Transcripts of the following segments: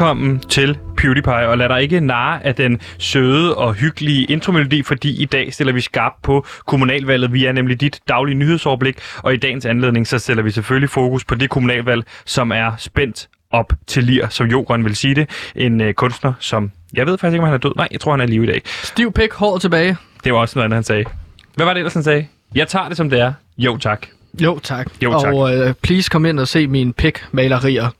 velkommen til PewDiePie, og lad dig ikke narre af den søde og hyggelige intromelodi, fordi i dag stiller vi skarp på kommunalvalget. Vi er nemlig dit daglige nyhedsoverblik, og i dagens anledning så stiller vi selvfølgelig fokus på det kommunalvalg, som er spændt op til lir, som Jokeren vil sige det. En øh, kunstner, som jeg ved faktisk ikke, om han er død. Nej, jeg tror, han er i live i dag. Stiv pik, hår tilbage. Det var også noget andet, han sagde. Hvad var det ellers, han sagde? Jeg tager det, som det er. Jo, tak. Jo, tak. Jo, tak. Og uh, please kom ind og se mine pik-malerier.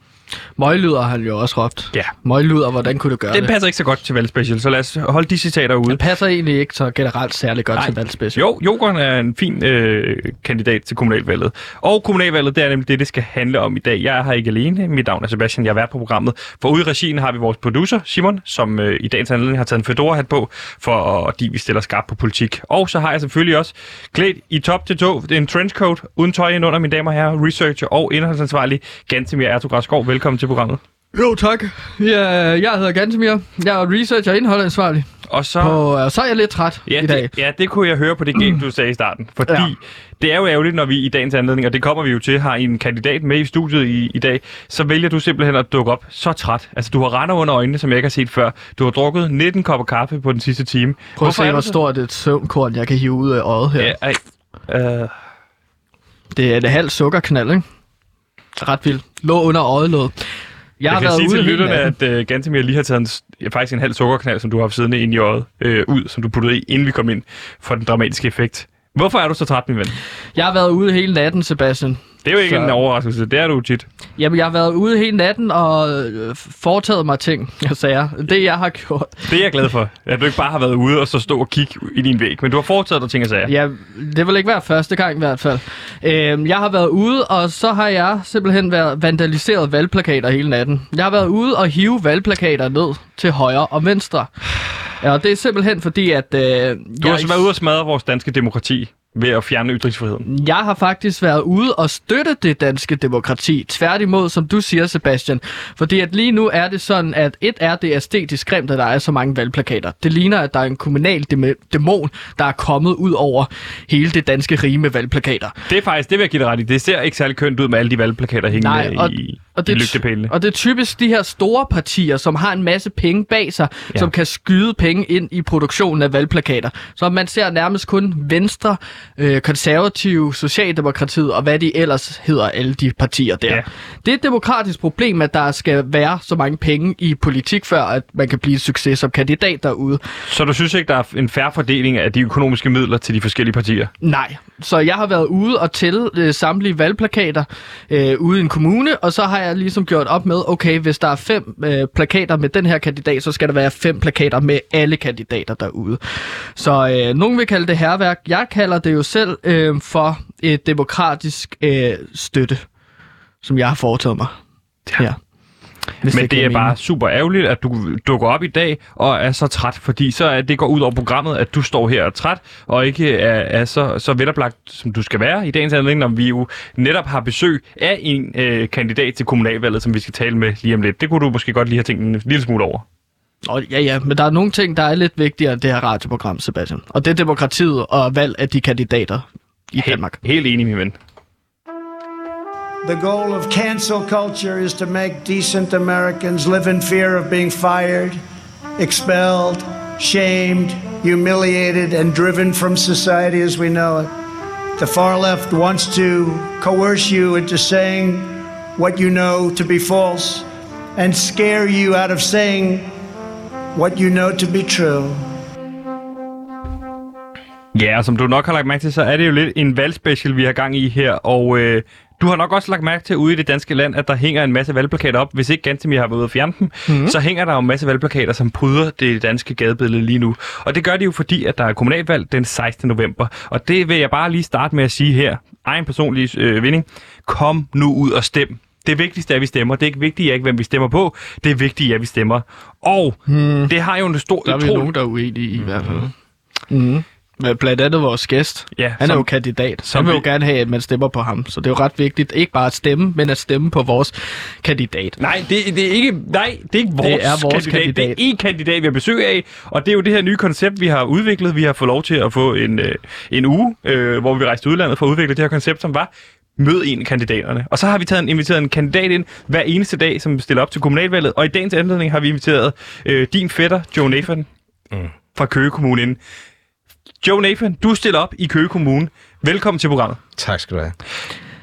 Møglyder har han jo også råbt. Ja. Møglyder, hvordan kunne du gøre Den det? passer ikke så godt til valgspecial, så lad os holde de citater ude. Den passer egentlig ikke så generelt særlig godt Nej. til valgspecial. Jo, Jokeren er en fin øh, kandidat til kommunalvalget. Og kommunalvalget, det er nemlig det, det skal handle om i dag. Jeg er her ikke alene. Mit navn er Sebastian. Jeg er vært på programmet. For ude i regien har vi vores producer, Simon, som øh, i dagens anledning har taget en fedora-hat på, for fordi vi stiller skarpt på politik. Og så har jeg selvfølgelig også klædt i top til tog en trenchcoat uden tøj ind under, mine damer og herrer, researcher og indholdsansvarlig Gantemir Ertugras Velkommen til programmet. Jo, tak. Ja, jeg hedder Gantemir. Jeg er researcher og indholdansvarlig. Og så... Og uh, så er jeg lidt træt Ja i dag. det, ja, det kunne jeg høre på det game, du sagde i starten. Fordi ja. Det er jo ærgerligt, når vi i dagens anledning, og det kommer vi jo til, har en kandidat med i studiet i, i dag, så vælger du simpelthen at dukke op så træt. Altså, du har render under øjnene, som jeg ikke har set før. Du har drukket 19 kopper kaffe på den sidste time. Prøv at se, er hvor stort et søvnkorn, jeg kan hive ud af øjet her. Ja, ej, øh, Det er et halvt sukkerknald, ikke? Ret vildt. Lå under øjelåget. Jeg, jeg, har kan sige til lytterne, at uh, Gantemir lige har taget en, ja, faktisk en halv sukkerknald, som du har haft siddende inde i øjet, øh, ud, som du puttede i, inden vi kom ind, for den dramatiske effekt. Hvorfor er du så træt, min ven? Jeg har været ude hele natten, Sebastian. Det er jo ikke Så- en overraskelse, det er du tit. Jamen, jeg har været ude hele natten og øh, foretaget mig ting, jeg sagde. Det, jeg har gjort. Det er jeg glad for, at du ikke bare har været ude og så stå og kigge i din væg, men du har foretaget dig ting og sager. Ja, det vil ikke være første gang i hvert fald. Øhm, jeg har været ude, og så har jeg simpelthen været vandaliseret valgplakater hele natten. Jeg har været ude og hive valgplakater ned til højre og venstre. Ja, og det er simpelthen fordi, at... Øh, Du jeg, har så været ude og smadre vores danske demokrati ved at fjerne ytringsfriheden. Jeg har faktisk været ude og støtte det danske demokrati. Tværtimod, som du siger, Sebastian. Fordi at lige nu er det sådan, at et er det æstetisk grimt, at der er så mange valgplakater. Det ligner, at der er en kommunal dæmo- dæmon, der er kommet ud over hele det danske rige med valgplakater. Det er faktisk, det vil jeg give dig ret i. Det ser ikke særlig kønt ud med alle de valgplakater hængende Nej, og- i, Og det, er lygtepælene. og det er typisk de her store partier, som har en masse penge bag sig, Ja. som kan skyde penge ind i produktionen af valgplakater. Så man ser nærmest kun Venstre, øh, Konservative, Socialdemokratiet og hvad de ellers hedder, alle de partier der. Ja. Det er et demokratisk problem, at der skal være så mange penge i politik, før at man kan blive en succes som kandidat derude. Så du synes ikke, der er en færre fordeling af de økonomiske midler til de forskellige partier? Nej. Så jeg har været ude og tælle øh, samtlige valgplakater øh, ude i en kommune, og så har jeg ligesom gjort op med, okay, hvis der er fem øh, plakater med den her kandidat, så skal der være fem plakater med alle kandidater derude. Så øh, nogen vil kalde det herværk. Jeg kalder det jo selv øh, for et demokratisk øh, støtte, som jeg har foretaget mig. Ja. Ja. Hvis Men det giver er mening. bare super ærgerligt, at du dukker op i dag og er så træt, fordi så er det går ud over programmet, at du står her og er træt, og ikke er, er så, så veloplagt, som du skal være i dagens anledning, når vi jo netop har besøg af en øh, kandidat til kommunalvalget, som vi skal tale med lige om lidt. Det kunne du måske godt lige have tænkt en lille smule over. Og ja, ja, men der er nogle ting, der er lidt vigtigere end det her radioprogram, Sebastian. Og det er demokratiet og valg af de kandidater i Danmark. Helt enig, min ven. The goal of cancel culture is to make decent Americans live in fear of being fired, expelled, shamed, humiliated, and driven from society as we know it. The far left wants to coerce you into saying what you know to be false and scare you out of saying what you know to be true. Ja, som du nok har lagt mærke til, så er det jo lidt en valgspecial, vi har gang i her, og øh, du har nok også lagt mærke til ude i det danske land, at der hænger en masse valgplakater op. Hvis ikke Gantemir har været ude at fjerne dem, mm. så hænger der jo en masse valgplakater, som bryder det danske gadebillede lige nu. Og det gør de jo fordi, at der er kommunalvalg den 16. november. Og det vil jeg bare lige starte med at sige her. Egen personlig øh, vinding. Kom nu ud og stem. Det vigtigste er, at vi stemmer. Det er ikke vigtigt, ikke, hvem vi stemmer på. Det er vigtigt, at vi stemmer. Og hmm. det har jo en stor... Der er vi nogen, der er uenige i, i hvert fald. Mm. Men blandt andet vores gæst. Ja, Han er som- jo kandidat. som Han vil jo vi- gerne have, at man stemmer på ham. Så det er jo ret vigtigt. Ikke bare at stemme, men at stemme på vores kandidat. Nej, det, det er ikke, nej, det er ikke vores, Det er vores kandidat. kandidat. Det er en kandidat, vi har besøg af, og det er jo det her nye koncept, vi har udviklet. Vi har fået lov til at få en, øh, en uge, øh, hvor vi rejste til udlandet for at udvikle det her koncept, som var mød en af kandidaterne. Og så har vi taget en, inviteret en kandidat ind hver eneste dag, som stiller op til kommunalvalget. Og i dagens anledning har vi inviteret øh, din fætter, Joe Nathan, mm. fra Køge Kommune ind. Joe Nathan, du stiller op i Køge Kommune. Velkommen til programmet. Tak skal du have.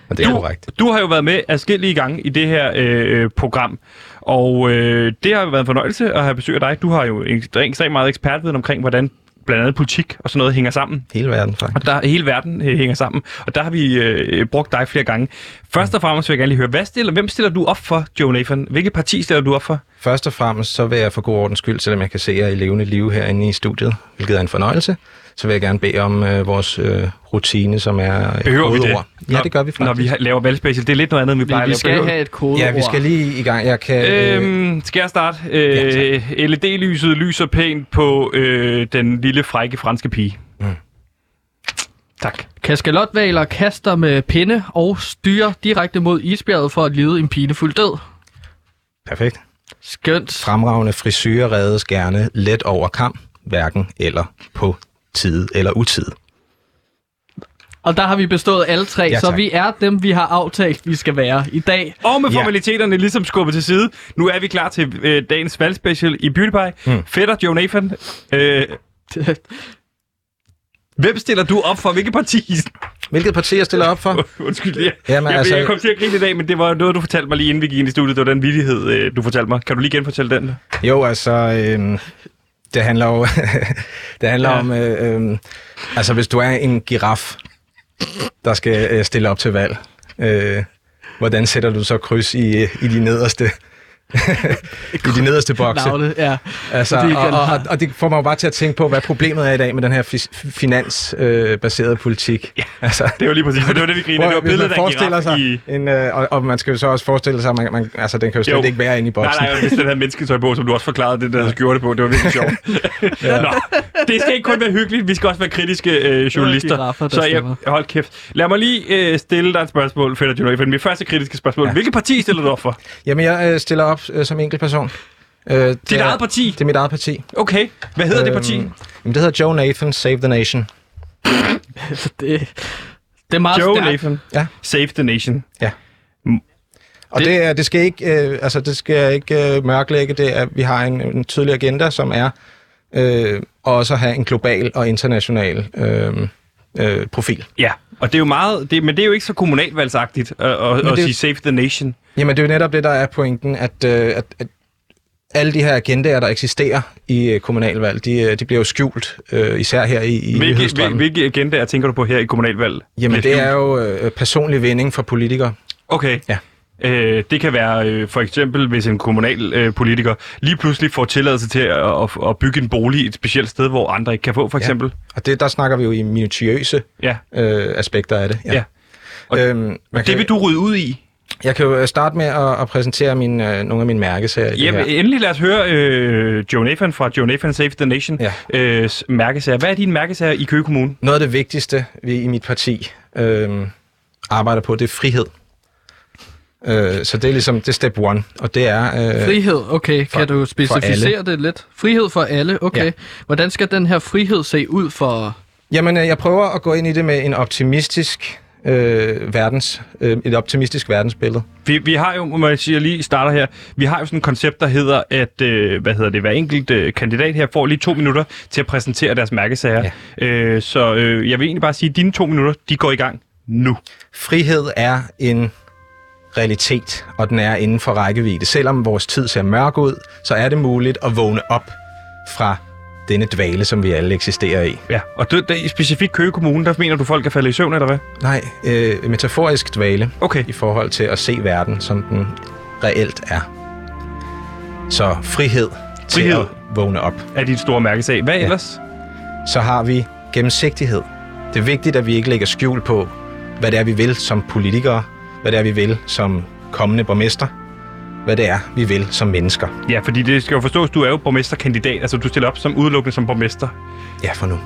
Og det er Du, korrekt. du har jo været med adskillige gange i det her øh, program, og øh, det har været en fornøjelse at have besøg af dig. Du har jo ekstremt meget ekspertviden omkring, hvordan blandt andet politik og sådan noget hænger sammen. Hele verden, faktisk. Og der hele verden øh, hænger sammen. Og der har vi øh, brugt dig flere gange. Først og fremmest vil jeg gerne lige høre, hvad stiller, hvem stiller du op for, Joe Nathan? Hvilket parti stiller du op for? Først og fremmest, så vil jeg for god ordens skyld, selvom jeg kan se jer i levende liv herinde i studiet, hvilket er en fornøjelse, så vil jeg gerne bede om øh, vores øh, rutine, som er et Behøver vi det? kodeord. Ja, det gør vi faktisk. Når vi laver valgspecial. Det er lidt noget andet, end vi plejer Vi, vi at skal lave. have et kodeord. Ja, vi skal lige i gang. Jeg kan... Øh, Øhm, skal jeg starte? Øh, LED-lyset lyser pænt på øh, den lille frække franske pige. Mm. Tak. Kaskalotvaler kaster med pinde og styrer direkte mod isbjerget for at lide en pinefuld død. perfekt. Skønt. Fremragende frisyrer reddes gerne let over kam, hverken eller på tid eller utid. Og der har vi bestået alle tre, Ja, så vi er dem, vi har aftalt, vi skal være i dag. Og med Ja. formaliteterne ligesom skubbet til side. Nu er vi klar til øh, dagens valgspecial i Beauty. Mm. Fætter Joe Nathan. Øh, hvem stiller du op for? Hvilket parti? Hvilket parti jeg stiller op for? Undskyld, jeg, Jamen, jeg, altså- jeg kom til at grine i dag, men det var noget, du fortalte mig lige inden vi gik ind i studiet. Det var den vidighed, øh, du fortalte mig. Kan du lige genfortælle den? Jo, altså, øh, det handler jo det handler Ja. om, øh, øh, altså hvis du er en giraf, der skal øh, stille op til valg, øh, hvordan sætter du så kryds i, i de nederste i de nederste bokse? Navne, ja. Altså, Fordi og, og, og, og det får mig jo bare til at tænke på, hvad problemet er i dag med den her fis- finansbaserede øh, politik. Ja. Altså, Det var lige præcis, for det var det, vi grinede. Det var hvis billedet man forestiller sig, i... en, øh, og, og man skal jo så også forestille sig, at man, man, altså, den kan jo slet Jo. jo. ikke være inde i boksen. Nej, nej, hvis den havde mennesketøj på, som du også forklarede det, der skjorte på. Det var virkelig sjovt. ja. Nå, det skal ikke kun være hyggeligt, vi skal også være kritiske øh, journalister. giraffer, der så jeg, hold kæft. Lad mig lige øh, stille dig et spørgsmål, Fætter Juno. Mit første kritiske spørgsmål. Ja. Ja. Hvilket parti stiller du op for? Jamen, jeg øh, stiller op øh, som enkeltperson. Øh, det Dit er- eget parti? Det er mit eget parti. Okay, hvad hedder det parti? Jamen, det hedder Joe Nathan, Save the Nation. det, det er meget Joe stærkt. Nathan. Ja. Save the Nation. Og Det- det, det, er, det skal ikke, øh, altså, det skal ikke øh, mørklægge. Det er, vi har en, en tydelig agenda, som er øh, også at have en global og international øh, øh, profil. Ja, og det er jo meget, det, men det er jo ikke så kommunalvalgsagtigt at, at, at sige Save the Nation. Jamen, det er jo netop det, der er pointen, at, øh, at, at alle de her agendaer, der eksisterer i øh, kommunalvalg, de, øh, de bliver jo skjult, øh, især her i, i Hvilke, hvil, nyhedsstrømmen. hvilke agendaer tænker du på her i kommunalvalg? Jamen, det er jo øh, personlig vinding for politikere. Okay. Ja. Øh, det kan være øh, for eksempel, hvis en kommunal øh, politiker lige pludselig får tilladelse til at, at, at bygge en bolig et specielt sted, hvor andre ikke kan få, for eksempel. Og det, der snakker vi jo i minutiøse Ja. øh, aspekter af det. ja. Og Øhm, man Det kan, vil du rydde ud i. Jeg kan jo øh, starte med at, at præsentere min, øh, nogle af mine mærkesager i Jamen, her. endelig lad os høre øh, Joe Nathan fra Joe Nathan Save the Nation Ja. øh, mærkesager. Hvad er dine mærkesager i Køge Kommune? Noget af det vigtigste, vi i mit parti øh, arbejder på, det er frihed. Øh, så det er ligesom, det er step one, og det er... Øh, Frihed, okay. For- kan du specificere det lidt? Frihed for alle, okay. Ja. Hvordan skal den her frihed se ud for... Jamen, øh, jeg prøver at gå ind i det med en optimistisk øh, verdens, øh, et optimistisk verdensbillede. Vi, vi har jo, må jeg sige, jeg lige starter her, vi har jo sådan et koncept, der hedder, at øh, hvad hedder det, hver enkelt øh, kandidat her får lige to minutter til at præsentere deres mærkesager. Ja. Øh, så øh, jeg vil egentlig bare sige, at dine to minutter, de går i gang nu. Frihed er en realitet, og den er inden for rækkevidde. Selvom vores tid ser mørk ud, så er det muligt at vågne op fra denne dvale, som vi alle eksisterer i. Ja, og det, det, i specifikt Køge Kommune, der mener du, folk er faldet i søvn, eller hvad? Nej, øh, metaforisk dvale Okay. i forhold til at se verden, som den reelt er. Så frihed, til Frihed. at vågne op. Er dit store mærkesag. Hvad ja. ellers? Så har vi gennemsigtighed. Det er vigtigt, at vi ikke lægger skjul på, hvad det er, vi vil som politikere, hvad det er, vi vil som kommende borgmester, hvad det er, vi vil som mennesker. Ja, fordi det skal jo forstås, du er jo borgmesterkandidat, altså du stiller op som udelukkende som borgmester. Ja, for nu.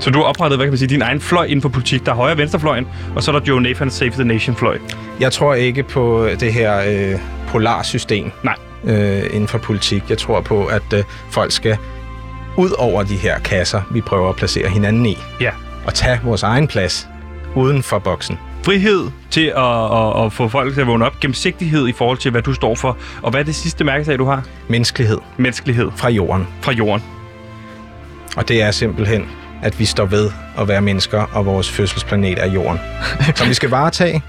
Så du har oprettet, hvad kan man sige, din egen fløj inden for politik. Der er højre- og venstrefløjen, og så er der Joe Nathan Save the Nation fløj. Jeg tror ikke på det her øh, polarsystem Nej. øh, inden for politik. Jeg tror på, at øh, folk skal ud over de her kasser, vi prøver at placere hinanden i, Ja. og tage vores egen plads uden for boksen. Frihed til at, at, at få folk til at vågne op, gennemsigtighed i forhold til, hvad du står for, og hvad er det sidste mærkesag, du har? Menneskelighed Menneskelighed fra jorden. fra jorden. Og det er simpelthen, at vi står ved at være mennesker, og vores fødselsplanet er jorden. Som vi skal varetage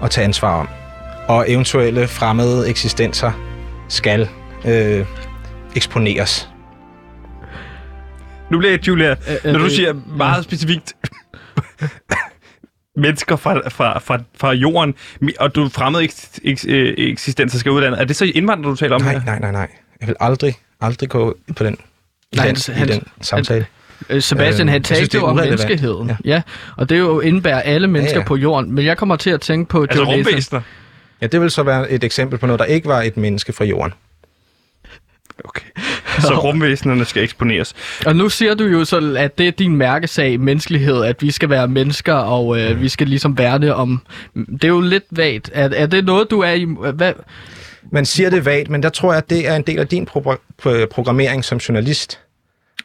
og tage ansvar om. Og eventuelle fremmede eksistenser skal øh, eksponeres. Nu bliver jeg, Julia, når du siger meget specifikt mennesker fra, fra, fra, fra jorden, og du fremmede eks, eks, øh, eksistenser skal uddanne. Er det så indvandrere, du taler om Nej, her? nej, nej, nej. Jeg vil aldrig, aldrig gå på den, i Nej, den, han- i han- den samtale. Øh, Sebastian, Øh, han talte jo om menneskeheden. Ja. Ja. ja. Og det er jo indebærer alle mennesker ja. på jorden. Men jeg kommer til at tænke på Altså rumvæsener? Ja, det vil så være et eksempel på noget, der ikke var et menneske fra jorden. Okay. Så rumvæsenerne skal eksponeres. Og nu siger du jo så, at det er din mærkesag, menneskelighed, at vi skal være mennesker, og øh, vi skal ligesom værne om... Det er jo lidt vagt. Er, er det noget, du er i... Hvad? Man siger det vagt, men der tror jeg, at det er en del af din pro- pro- programmering som journalist.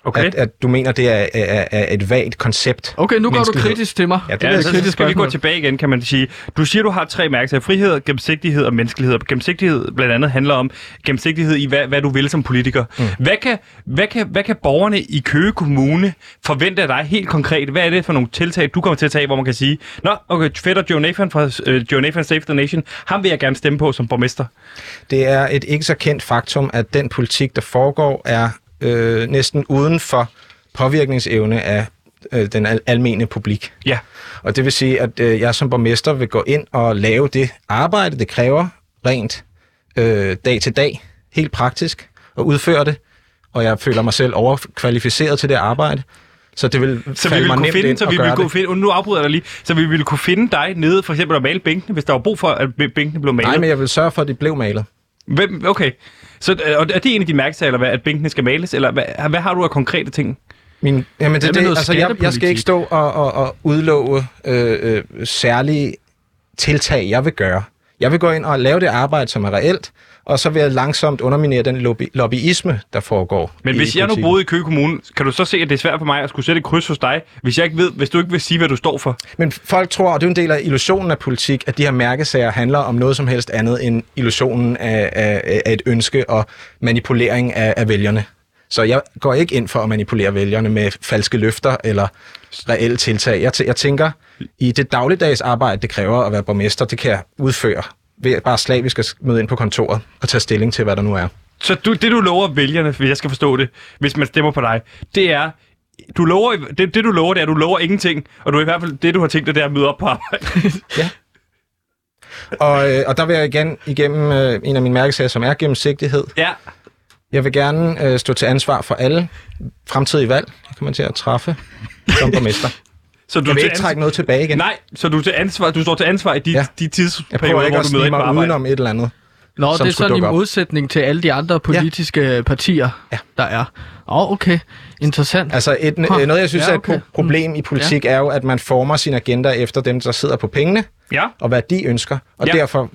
Okay. At, at du mener, det er, er, er et vagt koncept. Okay, nu går du kritisk til mig. Ja, det Ja, er et så, så kritisk skal vi gå tilbage igen, kan man sige. Du siger, du har tre mærkesager. Frihed, gennemsigtighed og menneskelighed. Og Gennemsigtighed blandt andet handler om gennemsigtighed i, hvad, hvad du vil som politiker. Mm. Hvad, kan, hvad, kan, hvad kan borgerne i Køge Kommune forvente af dig helt konkret? Hvad er det for nogle tiltag, du kommer til at tage, hvor man kan sige, Nå, okay, fætter Joe Nathan fra uh, Joe Nathan Save the Nation, ham vil jeg gerne stemme på som borgmester. Det er et ikke så kendt faktum, at den politik, der foregår, er øh, næsten uden for påvirkningsevne af øh, den al- almene publik. Ja. Og det vil sige, at øh, jeg som borgmester vil gå ind og lave det arbejde, det kræver rent øh, dag til dag, helt praktisk, og udføre det. Og jeg føler mig selv overkvalificeret til det arbejde. Så det vil Så vi ville mig kunne finde, ind så vi ville kunne finde, nu afbryder jeg dig lige, så vi ville kunne finde dig nede, for eksempel at male bænkene, hvis der var brug for, at bæ- bænkene blev malet. Nej, men jeg vil sørge for, at de blev malet. Hvem, okay. Så øh, og er det en af de mærkesager, hvad, at bænkene skal males, eller hvad, hvad har du af konkrete ting? Min, jamen det, med det, noget altså, jeg, jeg skal ikke stå og, og, og udlove øh, øh, særlige tiltag, jeg vil gøre. Jeg vil gå ind og lave det arbejde, som er reelt, og så vil jeg langsomt underminere den lobby, lobbyisme, der foregår. Men hvis jeg nu boede i Køge Kommune, kan du så se, at det er svært for mig at skulle sætte et kryds hos dig, hvis, jeg ikke ved, hvis du ikke vil sige, hvad du står for? Men folk tror, og det er en del af illusionen af politik, at de her mærkesager handler om noget som helst andet end illusionen af, af, af et ønske og manipulering af, af vælgerne. Så jeg går ikke ind for at manipulere vælgerne med falske løfter eller reelle tiltag. Jeg, t- jeg tænker, i det dagligdags arbejde, det kræver at være borgmester, det kan jeg udføre ved bare slavisk at møde ind på kontoret og tage stilling til, hvad der nu er. Så du, det, du lover vælgerne, hvis jeg skal forstå det, hvis man stemmer på dig, det er, du lover, det, det du lover, det er, at du lover ingenting, og du er i hvert fald, det du har tænkt dig, det er at møde op på arbejde. Og, øh, og der vil jeg igen igennem øh, en af mine mærkesager, som er gennemsigtighed. ja. Jeg vil gerne øh, stå til ansvar for alle fremtidige valg, jeg kommer til at træffe som borgmester. Så du Jeg vil til ikke trække noget tilbage igen. Nej, så du, er til ansvar, du står til ansvar i de, ja. Ja. de tidsperioder, hvor du møder ind på arbejde. udenom et eller andet. Nå, som det er sådan i dukke op. modsætning til alle de andre politiske partier, Ja. der er. Åh, oh, okay. Interessant. Altså et, Huh. øh, noget, jeg synes Ja, er okay. et pro- problem i politik, er jo, at man former sin agenda efter dem, der sidder på pengene, Ja. og hvad de ønsker, og Ja. derfor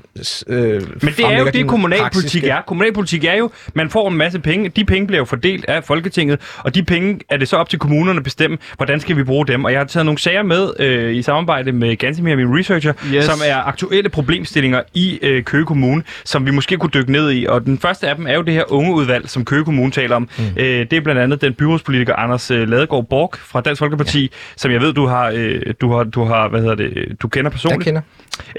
øh, Men det er jo det, kommunalpolitik er. Kommunalpolitik er jo, man får en masse penge. De penge bliver jo fordelt af Folketinget, og de penge er det så op til kommunerne at bestemme, hvordan skal vi bruge dem. Og jeg har taget nogle sager med øh, i samarbejde med Gansimir, min researcher, Yes. som er aktuelle problemstillinger i øh, Køge Kommune, som vi måske kunne dykke ned i. Og den første af dem er jo det her ungeudvalg, som Køge Kommune taler om. Mm. Øh, det er blandt andet den byrådspolitiker Anders øh, Ladegaard Borg fra Dansk Folkeparti, ja. som jeg ved, du har, øh, du har, du har, hvad hedder det, du kender Jeg personligt. kender.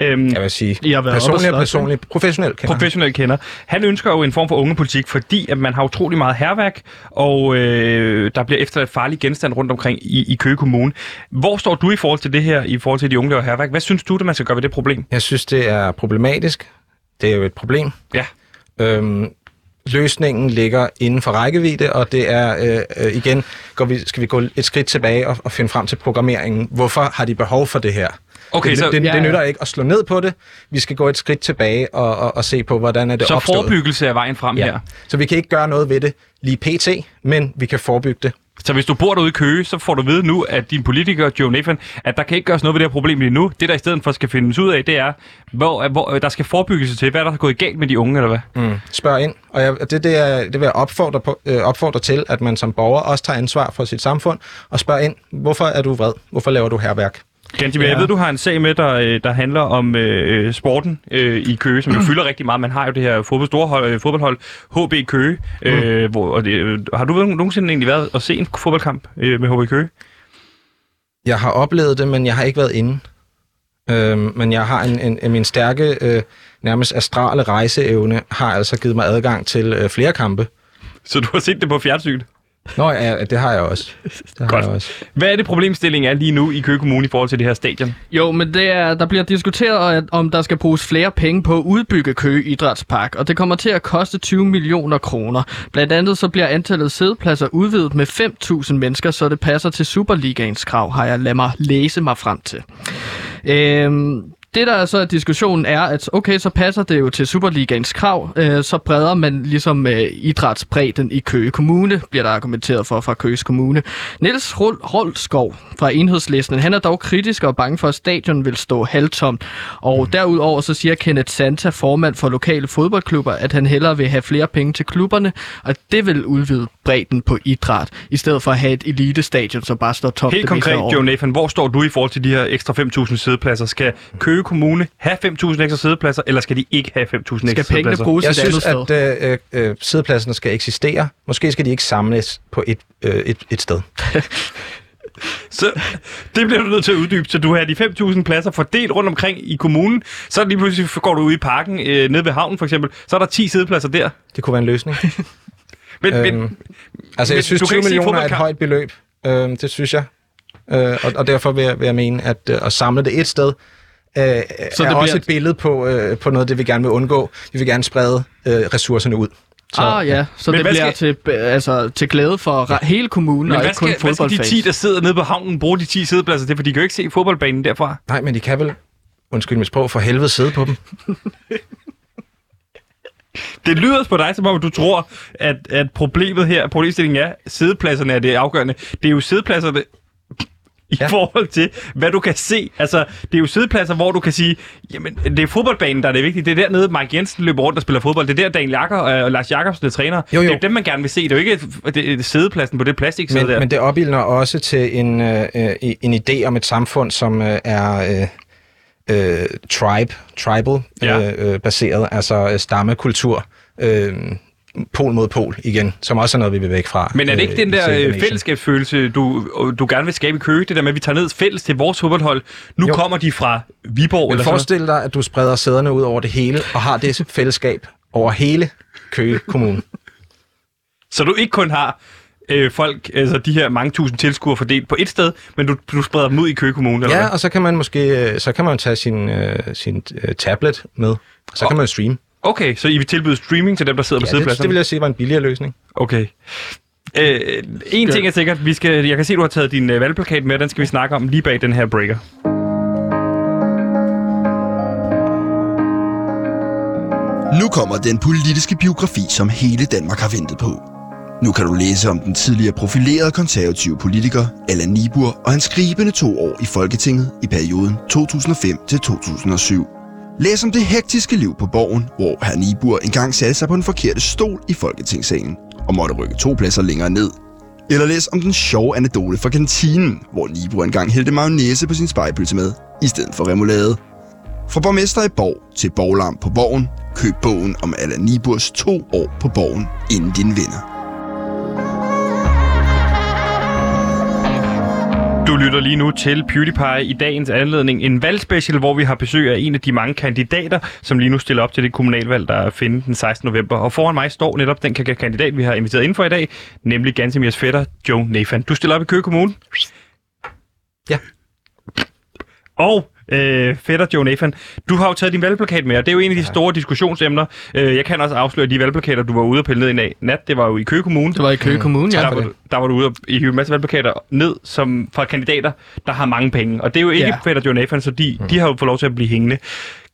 Øhm, Jeg vil sige, I har personligt og slås, personligt, professionelt kender. professionelt kender. Han ønsker jo en form for ungepolitik, fordi at man har utrolig meget herværk, og øh, der bliver efterladt farlige genstand rundt omkring i, i Køge Kommune. Hvor står du i forhold til det her, i forhold til de unge, der herværk? Hvad synes du, at man skal gøre ved det problem? Jeg synes, det er problematisk. Det er jo et problem. Ja. Øhm, løsningen ligger inden for rækkevidde, og det er øh, øh, igen, går vi, skal vi gå et skridt tilbage og, og finde frem til programmeringen. Hvorfor har de behov for det her? Okay, det, så, det, ja, det ja. nytter ikke at slå ned på det. Vi skal gå et skridt tilbage og, og, og se på, hvordan er det så opstået. forebyggelse er vejen frem ja. her. Så vi kan ikke gøre noget ved det lige pt, men vi kan forebygge det. Så hvis du bor derude i Køge, så får du ved nu, at din politiker, Joe Nathan, at der kan ikke gøres noget ved det her problem lige nu. Det, der i stedet for skal findes ud af, det er, hvor, hvor der skal forebyggelse til. Hvad er der gået galt med de unge, eller hvad? Mm. Spørg ind, og jeg, det, det, er, det vil jeg opfordre, på, øh, opfordre til, at man som borger også tager ansvar for sit samfund, og spørg ind, hvorfor er du vred? Hvorfor laver du herværk? Gantimir, ja. jeg ved, du har en sag med, der, øh, der handler om øh, sporten øh, i Køge, som jo fylder rigtig meget. Man har jo det her fodbold, store hold, øh, fodboldhold, HB Køge. Øh, mm. hvor, og det, øh, har du nogensinde egentlig været og se en fodboldkamp øh, med HB Køge? Jeg har oplevet det, men jeg har ikke været inde. Øh, men jeg har en, en, en min stærke, øh, nærmest astrale rejseevne, har altså givet mig adgang til øh, flere kampe. Så du har set det på fjernsyn? Nå, ja, det har jeg også. Det Godt. Har jeg også. Hvad er det problemstillingen er lige nu i Køge Kommune i forhold til det her stadion? Jo, men det er, der bliver diskuteret, at, om der skal bruges flere penge på at udbygge Køge Idrætspark, og det kommer til at koste 20 millioner kroner. Blandt andet så bliver antallet sædepladser udvidet med 5.000 mennesker, så det passer til Superligaens krav, har jeg lad mig læse mig frem til. Øhm, det, der er så diskussionen, er, at okay, så passer det jo til Superligaens krav, øh, så breder man ligesom øh, idrætsbredden i Køge Kommune, bliver der argumenteret for fra Køges Kommune. Niels Rolskov fra Enhedslisten, han er dog kritisk og bange for, at stadion vil stå halvtomt. Og derudover så siger Kenneth Santa, formand for lokale fodboldklubber, at han hellere vil have flere penge til klubberne, og det vil udvide bredden på idræt, i stedet for at have et elitestadion, som bare står tomt. Helt konkret, Joe Nathan, hvor står du i forhold til de her ekstra 5.000 sædepladser? Skal Køge Kommune have 5.000 ekstra sædepladser, eller skal de ikke have 5.000 ekstra sædepladser? Skal pengene bruges Jeg et synes, andet sted? at øh, øh, sædepladserne skal eksistere. Måske skal de ikke samles på et, øh, et, et sted. Så det bliver du nødt til at uddybe. Så du har de 5.000 pladser fordelt rundt omkring i kommunen. Så lige pludselig går du ud i parken, øh, nede ved havnen for eksempel. Så er der 10 sædepladser der. Det kunne være en løsning. Men, Øhm, men, Altså, Men jeg synes, du kan 20 ikke se millioner er et højt beløb. Øh, det synes jeg. Øh, og, og derfor vil jeg, vil jeg mene, at øh, at samle det et sted, øh, så er det også bliver- et billede på, øh, på noget af det, vi gerne vil undgå. Vi vil gerne sprede øh, ressourcerne ud. Så, ah ja, så Men det bliver skal- til, altså, til glæde for hele kommunen, men og ikke kun skal, hvad skal de fodboldfans. 10, der sidder nede på havnen, bruge de 10 sædepladser til? For de kan jo ikke se fodboldbanen derfra. Nej, men de kan vel, undskyld mit sprog, for helvede sidde på dem. Det lyder på dig, som om du tror, at, at problemet her, problemstillingen er, sædepladserne er det afgørende. Det er jo sædepladserne i ja. Forhold til, hvad du kan se. Altså, det er jo sædepladser, hvor du kan sige, jamen, det er fodboldbanen, der er det vigtige. Det er dernede, Mike Jensen løber rundt og spiller fodbold. Det er der, Daniel Jakker og Lars Jakobsen er træner. Jo, jo. Det er dem, man gerne vil se. Det er jo ikke det er sædepladsen på det plastiksæde Men, der. men det opildner også til en, øh, øh, en idé om et samfund, som øh, er øh, øh, tribe, tribal Ja. øh, øh, baseret, altså øh, stammekultur. Øh, pol mod pol igen, som også er noget, vi vil væk fra. Men er det ikke øh, den der øh, fællesskabsfølelse, du, du gerne vil skabe i Køge? Det der med, at vi tager ned fælles til vores fodboldhold. Nu jo. Kommer de fra Viborg Men eller forestil dig, at du spreder sæderne ud over det hele, og har det fællesskab over hele Køge Kommune. Så du ikke kun har øh, folk, altså de her mange tusind tilskuere fordelt på et sted, men du, du spreder dem ud i Køge Kommune, eller Ja, hvad? og så kan man måske øh, så kan man tage sin, øh, sin øh, tablet med, og så Og- kan man streame. Okay, så I vil tilbyde streaming til dem, der sidder på Ja, det, sædepladserne? det vil jeg sige var en billigere løsning. Okay. Øh, en ting er sikkert, vi skal, jeg kan se, du har taget din øh, valgplakat med, den skal vi snakke om lige bag den her breaker. Nu kommer den politiske biografi, som hele Danmark har ventet på. Nu kan du læse om den tidligere profilerede konservative politiker Allan Nibur og hans skribende to år i Folketinget i perioden 2005-2007. Læs om det hektiske liv på borgen, hvor herr Nibur engang satte sig på den forkerte stol i Folketingssalen og måtte rykke to pladser længere ned. Eller læs om den sjove anekdote fra kantinen, hvor Nibur engang hældte mayonnaise på sin spejpølse med, i stedet for remoulade. Fra borgmester i Borg til borglarm på Borgen, køb bogen om Allan Niburs to år på Borgen, inden din vinder. Du lytter lige nu til PewDiePie i dagens anledning. En valgspecial, hvor vi har besøg af en af de mange kandidater, som lige nu stiller op til det kommunalvalg, der er finde den 16. november. Og foran mig står netop den kandidat, vi har inviteret ind for i dag, nemlig Gansemirs fætter, Joe Nathan. Du stiller op i Køge Kommune. Ja. Og øh, fætter Joe Nathan, du har jo taget din valgplakat med, og det er jo en af de store diskussionsemner. Øh, jeg kan også afsløre, de valgplakater, du var ude og pille ned i nat- nat, det var jo i Køge Kommune. Det var i Køge Kommune, ja. Der var, du, der var du ude og hive en masse valgplakater ned som fra kandidater, der har mange penge. Og det er jo ikke Ja. ja. Fætter Joe Nathan, så de, de har jo fået lov til at blive hængende.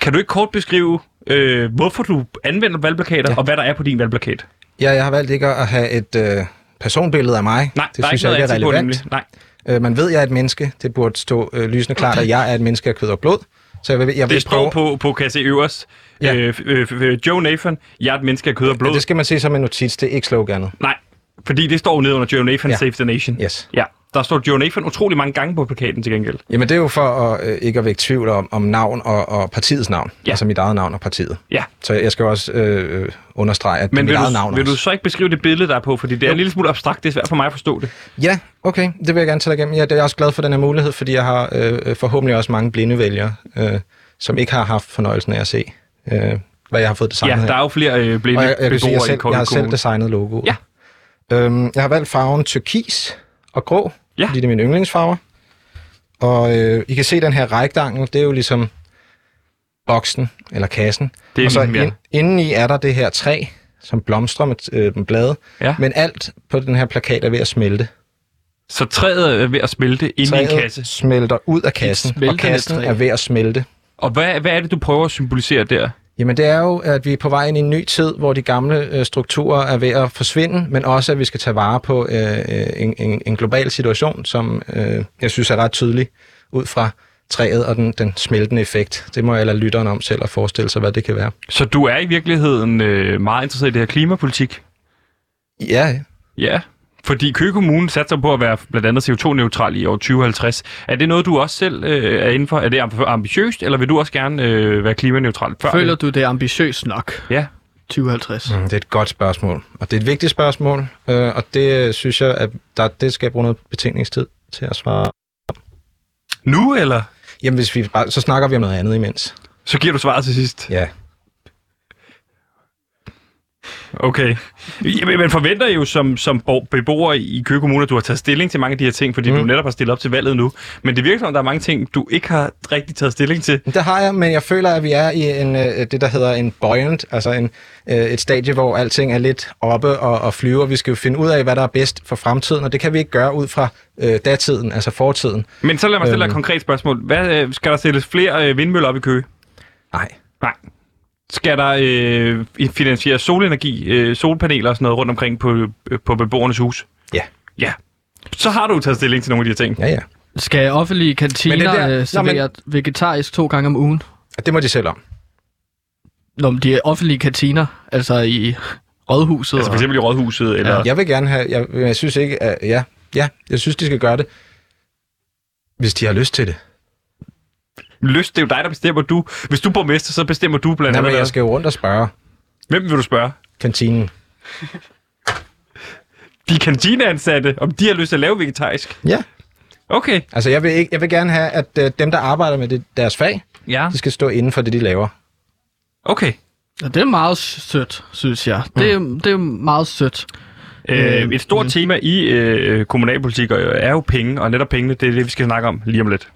Kan du ikke kort beskrive, øh, hvorfor du anvender valgplakater, ja. Ja. og hvad der er på din valgplakat? Ja, jeg har valgt ikke at have et øh, personbillede af mig. Nej, det der synes er jeg ikke ikke er relevant. på, nemlig. Nej, Øh, man ved, jeg er et menneske. Det burde stå øh, lysende klart, at jeg er et menneske af kød og blod. Så jeg vil, jeg vil det står på, på kan jeg se øverst. Ja. Øh, øh, øh, Joe Nathan, jeg er et menneske af kød og blod. Det skal man se som en notits, det er ikke sloganet. Nej, fordi det står nede under Joe Nathan, ja. Ja. Save the Nation. Yes. Ja, der står Joe Nathan utrolig mange gange på plakaten til gengæld. Jamen det er jo for at, øh, ikke at vække tvivl om, om navn og, og partiets navn. Ja. Altså mit eget navn og partiet. Ja. Så jeg skal jo også øh, øh, understrege, at det er Men mit eget du, navn vil også. du så ikke beskrive det billede, der er på? Fordi det er en lille smule abstrakt. Det er svært for mig at forstå det. Ja, okay. Det vil jeg gerne tage igennem. Ja, det er jeg også glad for den her mulighed, fordi jeg har øh, øh, forhåbentlig også mange blinde vælgere, øh, som ikke har haft fornøjelsen af at se, øh, hvad jeg har fået designet Ja, her. der er jo flere øh, blinde Og jeg, jeg, sige, jeg, i selv, jeg har selv designet logoet. Ja. Øhm, jeg har valgt farven turkis og grå, Ja. fordi det er mine yndlingsfarver. Og øh, I kan se den her ræktangel, det er jo ligesom boksen, eller kassen. Det er og så ligesom, ja. ind, indeni er der det her træ, som blomstrer med, øh, med blade. Ja. Men alt på den her plakat er ved at smelte. Så træet er ved at smelte ind i en kasse. smelter ud af kassen, og kassen træ. er ved at smelte. Og hvad, hvad er det, du prøver at symbolisere der? Jamen det er jo, at vi er på vej ind i en ny tid, hvor de gamle øh, strukturer er ved at forsvinde, men også at vi skal tage vare på øh, øh, en, en, en global situation, som øh, jeg synes er ret tydelig ud fra træet og den, den smeltende effekt. Det må jeg lade lytteren om selv at forestille sig, hvad det kan være. Så du er i virkeligheden øh, meget interesseret i det her klimapolitik? Ja, Ja. Fordi Køge Kommune satser på at være blandt andet CO2-neutral i år 2050. Er det noget, du også selv øh, er inden for? Er det amb- ambitiøst, eller vil du også gerne øh, være klimaneutral før? Føler du, det er ambitiøst nok? Ja. 2050. mm, det er et godt spørgsmål, og det er et vigtigt spørgsmål, øh, og det øh, synes jeg, at der, det skal jeg bruge noget betænkningstid til at svare. Nu, eller? Jamen, hvis vi bare, så snakker vi om noget andet imens. Så giver du svaret til sidst. Ja. Okay. Man forventer jo som, som bo- beboer i Køge Kommune, at du har taget stilling til mange af de her ting, fordi mm. du netop har stillet op til valget nu. Men det virker som, at der er mange ting, du ikke har rigtig taget stilling til. Det har jeg, men jeg føler, at vi er i en, øh, det, der hedder en buoyant, altså en, øh, et stadie, hvor alting er lidt oppe og, og flyver. Vi skal jo finde ud af, hvad der er bedst for fremtiden, og det kan vi ikke gøre ud fra øh, datiden, altså fortiden. Men så lad mig stille dig et Øhm. konkret spørgsmål. Hvad, øh, skal der stilles flere vindmøller op i Køge? Nej. Nej. Skal der øh, finansieres solenergi, øh, solpaneler og sådan noget rundt omkring på, øh, på beboernes hus? Ja. Ja. Så har du taget stilling til nogle af de her ting. Ja, ja. Skal offentlige kantiner Men det der- øh, Nå, servere vegetarisk to gange om ugen? Det må de selv om. Når de er offentlige kantiner, altså i rådhuset. Altså for og- eksempel i rådhuset, eller... Jeg vil gerne have, jeg, jeg synes ikke, at, ja, ja, jeg synes, de skal gøre det, hvis de har lyst til det. Lyst, det er jo dig, der bestemmer du. Hvis du er borgmester, så bestemmer du blandt Nej, andet. men jeg skal jo rundt og spørge Hvem vil du spørge? kantinen. De kantineansatte, om de har lyst til at lave vegetarisk. Ja. Okay. Altså, jeg vil, ikke, jeg vil gerne have, at øh, dem, der arbejder med det, deres fag, Ja. de skal stå inden for det, de laver. Okay. Ja, det er meget sødt, synes jeg. Det, er, det er meget sødt. Øh, Øh, et stort tema i øh, kommunalpolitik er jo penge, og netop pengene, det er det, vi skal snakke om lige om lidt.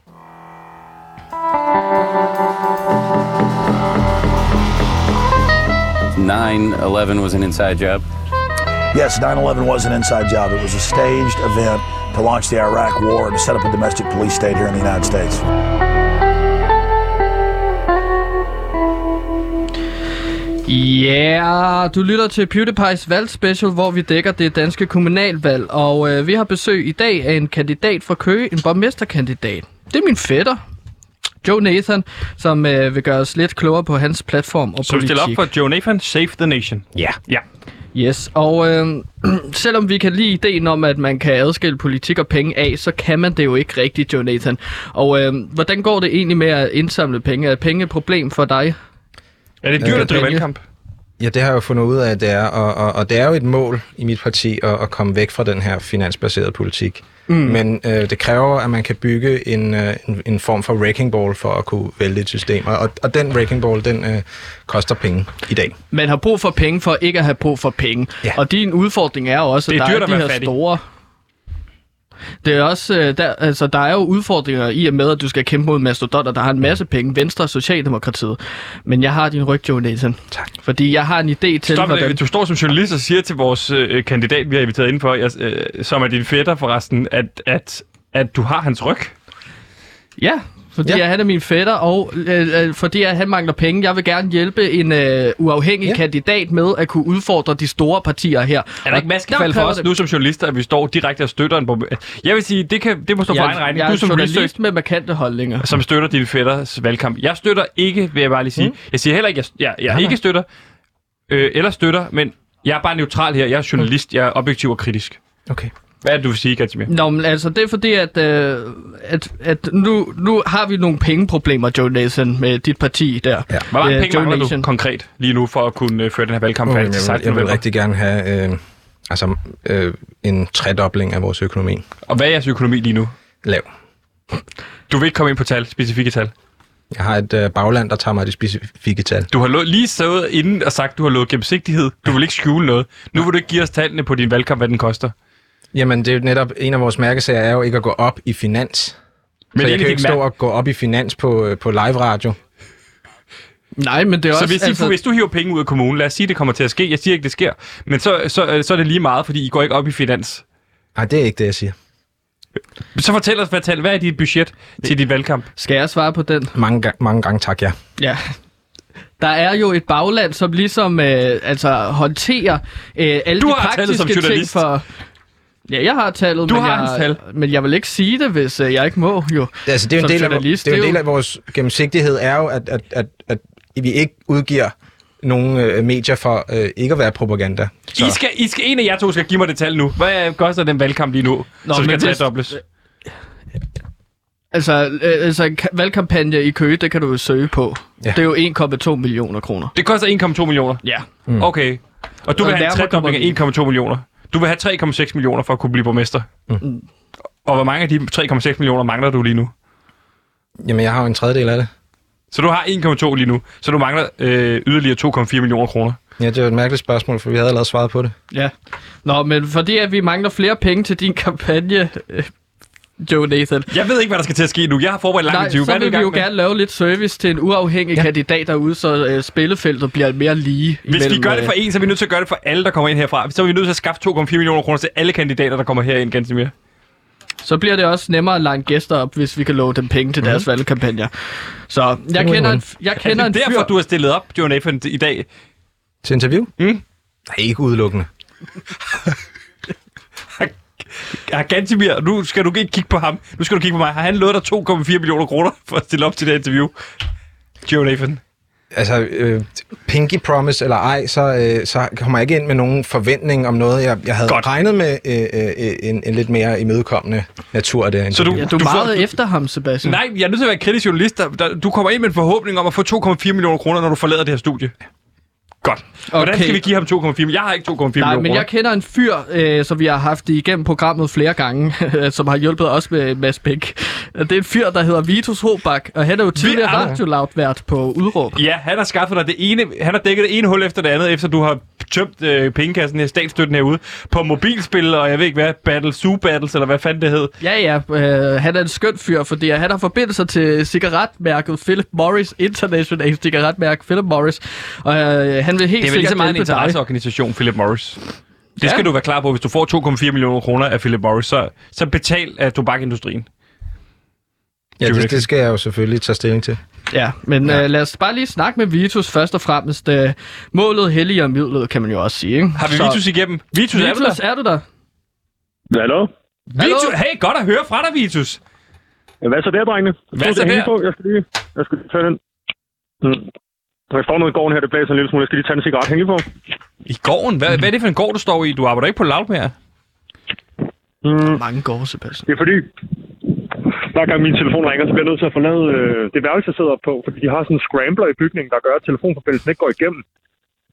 Nine Eleven was an inside job. Yes, 9 11 was an inside job. It was a staged event to launch the Iraq War and to set up a domestic police state here in the United States. Ja, yeah, du lytter til PewDiePie's valgspecial, hvor vi dækker det danske kommunalvalg. Og øh, vi har besøg i dag af en kandidat fra Køge, en borgmesterkandidat. Det er min fætter, Joe Nathan, som øh, vil gøre os lidt klogere på hans platform og Så vi politik. stiller op for Joe Nathan, Save the Nation. Ja. Ja. Yes, og øh, selvom vi kan lide ideen om, at man kan adskille politik og penge af, så kan man det jo ikke rigtigt, Jonathan. Og øh, hvordan går det egentlig med at indsamle penge? Er penge et problem for dig? Er det dyrt Øh, at drive valgkamp? Ja, det har jeg jo fundet ud af, at det er, og, og, og det er jo et mål i mit parti at, at komme væk fra den her finansbaserede politik. Mm. Men øh, det kræver, at man kan bygge en, øh, en, en form for wrecking ball for at kunne vælge et system. Og, og den wrecking ball, den øh, koster penge i dag. Man har brug for penge for ikke at have brug for penge. Ja. Og din udfordring er også, Det at er der dyrt er de her fattig. store... Det er også, øh, der, altså, der er jo udfordringer i og med, at du skal kæmpe mod mastodonter, der har en masse penge, Venstre og Socialdemokratiet. Men jeg har din ryg, Joe Nathan. Tak. Fordi jeg har en idé til, Stop, hvordan... du står som journalist og siger til vores øh, kandidat, vi har inviteret indenfor, jeg, øh, som er din fætter forresten, at, at, at du har hans ryg. Ja, fordi Ja. han er min fætter, og øh, øh, fordi at han mangler penge. Jeg vil gerne hjælpe en øh, uafhængig Ja. kandidat med at kunne udfordre de store partier her. Er der ikke maskefald for os nu som journalister, at vi står direkte og støtter en Jeg vil sige, det, kan, det må stå for egen Jeg, regning. jeg Du er som journalist research, med markante holdninger. som støtter din fætters valgkamp. Jeg støtter ikke, vil jeg bare lige sige. Mm. Jeg siger heller ikke, at jeg, jeg, jeg ikke støtter, øh, eller støtter, men jeg er bare neutral her. Jeg er journalist, jeg er objektiv og kritisk. Okay. Hvad er det, du vil sige, Gantemir? Nå, men altså, det er fordi, at, øh, at, at nu, nu har vi nogle pengeproblemer, Joe Nathan, med dit parti der. Ja. Hvor mange Øh, penge Joe mangler du Nation. konkret lige nu for at kunne øh, føre den her valgkamp Jeg færdig til vil, 16. jeg vil rigtig gerne have øh, altså, øh, en tredobling af vores økonomi. Og hvad er jeres økonomi lige nu? Lav. Du vil ikke komme ind på tal, specifikke tal. Jeg har et øh, bagland, der tager mig de specifikke tal. Du har lo- lige stået inden og sagt, at du har lovet gennemsigtighed. Du vil ikke skjule noget. Nu vil du ikke give os tallene på din valgkamp, hvad den koster. Jamen, det er jo netop en af vores mærkesager, er jo ikke at gå op i finans. Men så jeg kan jo ikke stå og gå op i finans på, øh, på live radio. Nej, men det er Så også... hvis, altså... hvis du hiver penge ud af kommunen, lad os sige, det kommer til at ske. Jeg siger ikke, det sker. Men så, så, så er det lige meget, fordi I går ikke op i finans. Nej, det er ikke det, jeg siger. Så fortæl os, hvad, tal, hvad er dit budget til dit valgkamp? Skal jeg svare på den? Mange, ga- mange gange tak, ja. Ja. Der er jo et bagland, som ligesom øh, altså, håndterer øh, alle Du de praktiske ting for... Ja, jeg har tallet, Du men, har jeg, hans tal. men jeg vil ikke sige det, hvis øh, jeg ikke må, jo. Altså, det er jo en del, af, det er jo en del af vores gennemsigtighed, er jo, at, at, at, at vi ikke udgiver nogle øh, medier for øh, ikke at være propaganda. Så, I skal, I skal, en af jer to skal give mig det tal nu. Hvad koster den valgkamp lige nu, Nå, som skal men tage hvis- dobles? Altså, øh, altså valgkampagne i Køge, det kan du jo søge på. Ja. Det er jo 1,2 millioner kroner. Det koster 1,2 millioner. Ja. Mm. Okay. Og du vil Og have en tredobling af 1,2 millioner. Du vil have 3,6 millioner for at kunne blive borgmester. Mm. Og hvor mange af de 3,6 millioner mangler du lige nu? Jamen, jeg har jo en tredjedel af det. Så du har 1,2 lige nu, så du mangler øh, yderligere 2,4 millioner kroner. Ja, det er et mærkeligt spørgsmål, for vi havde allerede svaret på det. Ja. Nå, men fordi at vi mangler flere penge til din kampagne, øh, Joe Nathan, Jeg ved ikke, hvad der skal til at ske nu. Jeg har forberedt langt Nej, så er vil vi jo med? gerne lave lidt service til en uafhængig ja. kandidat derude, så øh, spillefeltet bliver mere lige. Hvis vi imellem, gør det for øh, en, så er vi nødt til at gøre det for alle, der kommer ind herfra. Så er vi nødt til at skaffe 2,4 millioner kroner til alle kandidater, der kommer herind, ganske mere. Så bliver det også nemmere at line gæster op, hvis vi kan love dem penge til deres valgkampagner. Så jeg kender en, jeg Er kender det en derfor, fyr... du har stillet op, Joe Nathan, i dag? Til interview? Mm. Nej, ikke udelukkende. Har Gantimir, nu skal du ikke kigge på ham. Nu skal du kigge på mig. Har han lovet dig 2,4 millioner kroner for at stille op til det interview? Joe Nathan. Altså, øh, pinky promise eller ej, så, øh, så kommer jeg ikke ind med nogen forventning om noget. Jeg, jeg havde Godt. Regnet med øh, øh, en, en lidt mere imødekommende natur af det. Så du- Ja, du Du får- meget efter ham, Sebastian. Nej, jeg er nødt til at være kritisk journalist. Der, der, du kommer ind med en forhåbning om at få 2,4 millioner kroner, når du forlader det her studie. Godt. Hvordan Okay. skal vi give ham 2,4 millioner? Jeg har ikke 2,4 Nej, millioner men kroner. jeg kender en fyr, øh, som vi har haft igennem programmet flere gange, som har hjulpet os med Mads Bæk. Det er en fyr, der hedder Vitus Hobak, og han er jo tidligere er- radiolautvært på Udråb. Ja, han har skaffet dig det ene, han har dækket det ene hul efter det andet, efter du har tømt øh, pengekassen her, statsstøtten herude, på mobilspil, og jeg ved ikke hvad, Battle, Zoo Battles, eller hvad fanden det hed. Ja, ja, øh, han er en skøn fyr, fordi han har forbindelser til cigaretmærket Philip Morris, international cigaretmærke Philip Morris, og øh, han vil helt Det er vel sikkert lige så meget en interesseorganisation, Philip Morris. Det Ja. skal du være klar på. Hvis du får 2,4 millioner kroner af Philip Morris, så, så betal af tobakindustrien. Ja, det, det skal jeg jo selvfølgelig tage stilling til. Ja, men ja. Øh, lad os bare lige snakke med Vitus først og fremmest. Øh, målet helliger midlet, kan man jo også sige. Ikke? Har vi Så- Vitus igennem? Vitus, er du Vitus, der? er du der? Hallo? Vitus, hey, godt at høre fra dig, Vitus. Ja, Hvad så der, drengene? Hvad så der? På. Jeg skal lige, jeg skal lige tage den. Mm. Jeg står nede i gården her, det blæser en lille smule. Jeg skal lige tage en cigaret. Hæng lige på. I gården? Hvad, hvad er det for en gård, du står i? Du arbejder ikke på Loud mere? Mm. Mange gårde, Sebastian. Det er fordi, hver gang min telefon ringer, så bliver jeg nødt til at forlade øh, det værelse, jeg sidder op på. Fordi de har sådan en scrambler i bygningen, der gør, at telefonforbindelsen ikke går igennem.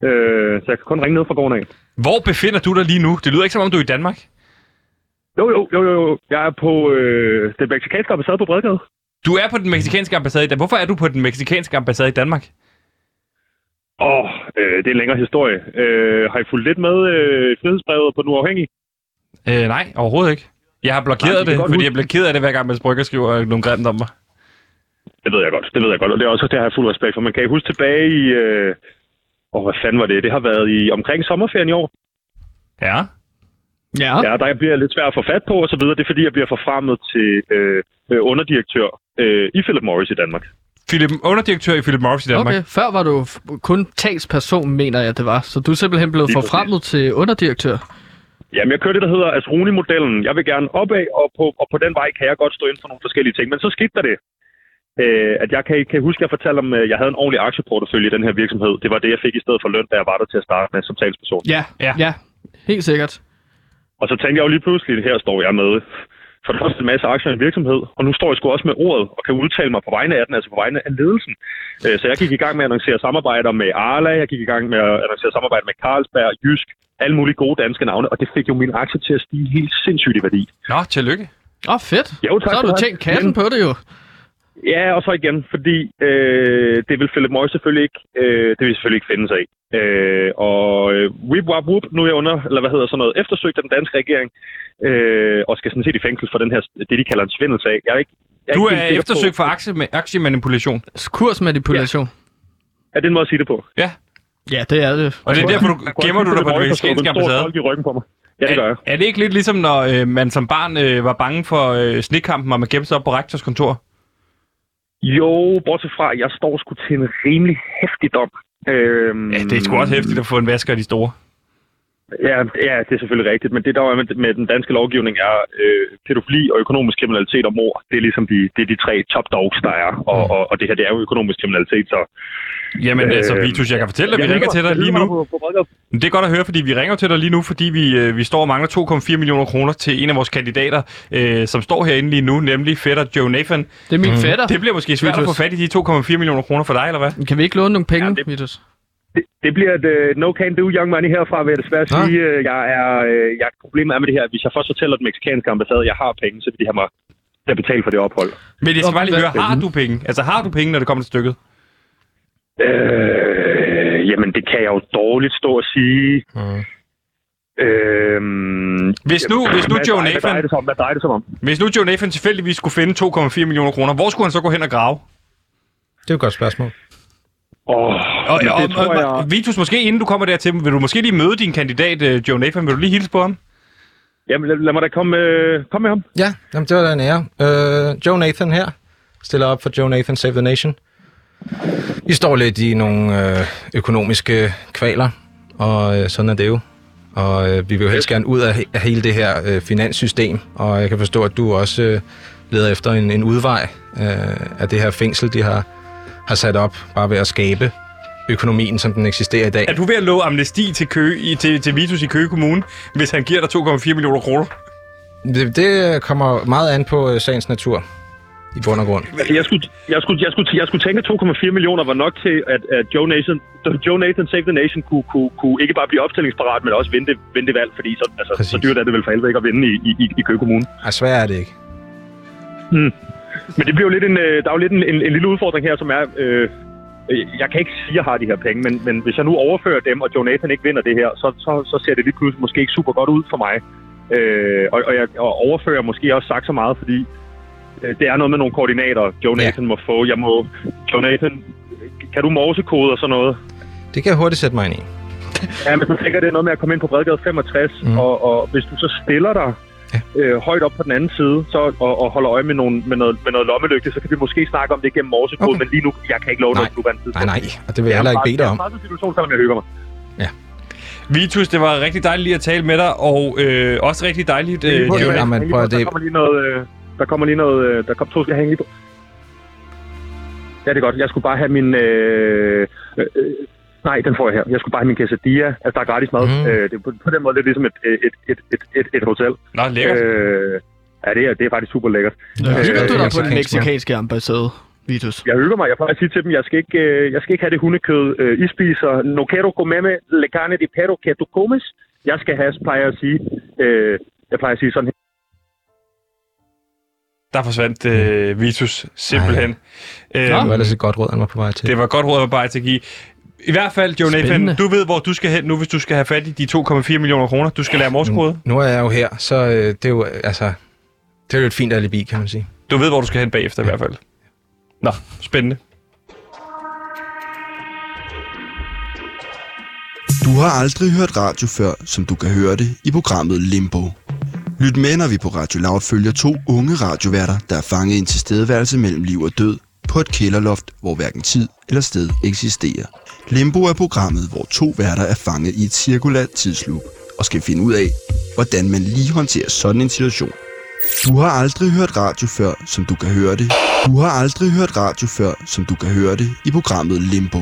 Øh, så jeg kan kun ringe ned fra gården af. Hvor befinder du dig lige nu? Det lyder ikke som om, du er i Danmark. Jo, jo, jo, jo. Jeg er på øh, den mexikanske ambassade på Bredgade. Du er på den meksikanske ambassade i Danmark. Hvorfor er du på den meksikanske ambassade i Danmark? Åh, oh, øh, det er en længere historie. Øh, har I fulgt lidt med øh, frihedsbrevet på Den Uafhængige? Øh, nej, overhovedet ikke. Jeg har blokeret Nej, det det, godt fordi jeg bliver ked af det, hver gang Mads Brygger skriver nogle grimt om mig. Det ved jeg godt, det ved jeg godt, og det er også det har jeg fuld respekt for. Man kan huske tilbage i... Øh... Åh, hvad fanden var det? Det har været i omkring sommerferien i år. Ja. Ja. Ja, der bliver jeg lidt svært at få fat på og så videre. Det er fordi, jeg bliver forfremmet til øh, øh, underdirektør øh, i Philip Morris i Danmark. Philip, underdirektør i Philip Morris i Danmark. Okay, før var du f- kun talsperson, mener jeg, det var. Så du er simpelthen blevet Lige forfremmet til underdirektør. Jamen, jeg kører det, der hedder Asroni-modellen. Jeg vil gerne opad, og på, og på den vej kan jeg godt stå ind for nogle forskellige ting. Men så skete der det, øh, at jeg kan, kan huske, at jeg fortalte om, at jeg havde en ordentlig aktieportefølje i den her virksomhed. Det var det, jeg fik i stedet for løn, da jeg var der til at starte med som talsperson. Ja, Ja. ja, ja helt sikkert. Og så tænkte jeg jo lige pludselig, her står jeg med for det første en masse aktier i en virksomhed, og nu står jeg sgu også med ordet og kan udtale mig på vegne af den, altså på vegne af ledelsen. Øh, Så jeg gik i gang med at annoncere samarbejder med Arla, jeg gik i gang med at annoncere samarbejder med Carlsberg, Jysk, alle mulige gode danske navne, og det fik jo min aktie til at stige helt sindssygt i værdi. Nå, tillykke. Åh, oh, fedt. Jo, tak så har du tænkt kassen Men- på det jo. Ja, og så igen, fordi øh, det vil Philip Morris selvfølgelig ikke, øh, det vil selvfølgelig ikke finde sig i. Øh, og øh, whip, wap, whoop, nu er jeg under, eller hvad hedder sådan noget, eftersøgt af den danske regering, øh, og skal sådan set i fængsel for den her, det de kalder en svindelsag. Jeg er ikke, jeg Du ikke er sikker eftersøgt på, for aktie, aktiemanipulation. Kursmanipulation. Er det en måde at sige det på? Ja. Ja, det er det. Og det er derfor, du Jeg gemmer du dig på den mexicanske stået en stor ambassade. i ryggen på mig. Ja, det gør jeg. Er, er det ikke lidt ligesom, når øh, man som barn øh, var bange for øh, snekampen, og man gemte sig op på rektors kontor? Jo, bortset fra, at jeg står sgu til en rimelig hæftig dom. Øhm, Ja, det er sgu også hæftigt at få en vasker af de store. Ja, ja, det er selvfølgelig rigtigt, men det der er med, med den danske lovgivning er øh, pædofili og økonomisk kriminalitet og mor. Det er ligesom de, det er de tre top dogs, der er, og, Mm. og, og det her det er jo økonomisk kriminalitet, så... Jamen Øh, altså, Vitus, jeg kan fortælle dig, vi ringer til dig lige nu. på- på Det er godt at høre, fordi vi ringer til dig lige nu, fordi vi, øh, vi står og mangler 2,4 millioner kroner til en af vores kandidater, øh, som står herinde lige nu, nemlig fætter Joe Nathan. Det er min fætter. Det bliver måske svært at få Vitus. fat i de 2,4 millioner kroner for dig, eller hvad? Kan vi ikke låne nogle penge, Ja, ja, det- Vitus? Det, det bliver et uh, no can do young money herfra, vil jeg desværre Nå. sige. Øh, Jeg er, uh, jeg, problemet er med det her, hvis jeg først fortæller den meksikanske ambassade, at jeg har penge, så vil de have mig til at betale for det ophold. Men jeg skal bare lige høre, har du penge? Altså, har du penge, når det kommer til stykket? Øh, jamen, det kan jeg jo dårligt stå og sige. Mm. Øhm, Hvis nu, hvis nu Joe drejer- Hvad drejer Nathan, det sig om? Hvad drejer det sig om? hvis nu Joe Nathan tilfældigvis skulle finde 2,4 millioner kroner, hvor skulle han så gå hen og grave? Det er jo et godt spørgsmål. Åh, Og, og, tror og, jeg... Vitus, måske inden du kommer dertil, vil du måske lige møde din kandidat, øh, Joe Nathan? Vil du lige hilse på ham? Jamen, lad, lad mig da komme, øh, komme med ham. Ja, jamen, det var da en ære. Øh, Joe Nathan her. Stiller op for Joe Nathan Save the Nation. Vi står lidt i nogle øh, økonomiske kvaler, og øh, sådan er det jo. Og øh, vi vil jo helst gerne ud af, af hele det her øh, finanssystem, og jeg kan forstå, at du også øh, leder efter en, en udvej øh, af det her fængsel, de har, har sat op, bare ved at skabe økonomien, som den eksisterer i dag. Er du ved at love amnesti til, Køge, i, til, til Vitus i Køge Kommune, hvis han giver dig 2,4 millioner kroner? Det, det kommer meget an på øh, sagens natur, i bund og grund. Altså, jeg skulle, jeg skulle, jeg skulle, jeg skulle tænke, at 2,4 millioner var nok til, at, at Joe, Nathan, Joe Nathan Save the Nation kunne, kunne, kunne ikke bare blive opstillingsparat, men også vinde det, vinde det valg, fordi så, altså, Præcis. så dyrt er det vel for helvede ikke at vinde i, i, i, Køge Kommune. Ej, svært er det ikke. Men det bliver jo lidt en, øh, der er jo lidt en, en, en lille udfordring her, som er, øh, jeg kan ikke sige, at jeg har de her penge, men, men hvis jeg nu overfører dem, og Joe Nathan ikke vinder det her, så, så, så ser det lige pludselig måske ikke super godt ud for mig. Øh, og, og jeg og overfører måske også sagt så meget, fordi øh, det er noget med nogle koordinater, Joe Ja. Må få. Jeg må, Joe Nathan, kan du morsekode og sådan noget? Det kan jeg hurtigt sætte mig ind i. Ja, men så tænker det er noget med at komme ind på Bredgade 65, Mm. mm. og, og hvis du så stiller dig Ja. øh, højt op på den anden side, så, og, og holder øje med, nogle, med, noget, med noget lommelygte, så kan vi måske snakke om det gennem morsekode, Okay. men lige nu, jeg kan ikke love Nej. noget på nuværende Nej, tidspunkt. nej, og det vil jeg heller ikke bede dig om. Det er en situation, selvom jeg hygger mig. Vitus, det var rigtig dejligt lige at tale med dig, og øh, også rigtig dejligt, øh, Jamen, lige prøv på, at Der det- kommer lige noget... Øh, der kommer lige noget... Øh, der kommer to, skal jeg hænge lige på. Ja, det er godt. Jeg skulle bare have min... Øh, øh, øh, nej, den får jeg her. Jeg skulle bare have min quesadilla. Altså, der er gratis mad. Mm. Øh, det er på, på den måde lidt ligesom et, et, et, et, et, et hotel. Nå, lækkert. Øh, ja, det er, det er faktisk super lækkert. Hygger Øh, du dig på den meksikanske ambassade, Vitus? Jeg hygger mig. Jeg plejer at sige til dem, jeg skal ikke, øh, jeg skal ikke have det hundekød, øh, I spiser. No quiero comerme le carne de perro que tu comes. Jeg skal have, plejer jeg at sige. Øh, jeg plejer at sige sådan her. Der forsvandt øh, Vitus simpelthen. Nå. Det var ellers et godt råd, han var på vej til. det var godt råd at bare til at give. I hvert fald, Joe Nathan, du ved, hvor du skal hen nu, hvis du skal have fat i de 2,4 millioner kroner. Du skal lære morsekode. Nu er jeg jo her, så øh, det er jo, altså, det er jo et fint alibi, kan man sige. Du ved, hvor du skal hen bagefter i hvert fald. Nå, spændende. Du har aldrig hørt radio før, som du kan høre det i programmet Limbo. Lyt med, når vi på Radio Loud følger to unge radioværter, der er fanget i en tilstedeværelse mellem liv og død på et kælderloft, hvor hverken tid eller sted eksisterer. Limbo er programmet, hvor to værter er fanget i et cirkulært tidsloop og skal finde ud af, hvordan man lige håndterer sådan en situation. Du har aldrig hørt radio før, som du kan høre det. Du har aldrig hørt radio før, som du kan høre det i programmet Limbo.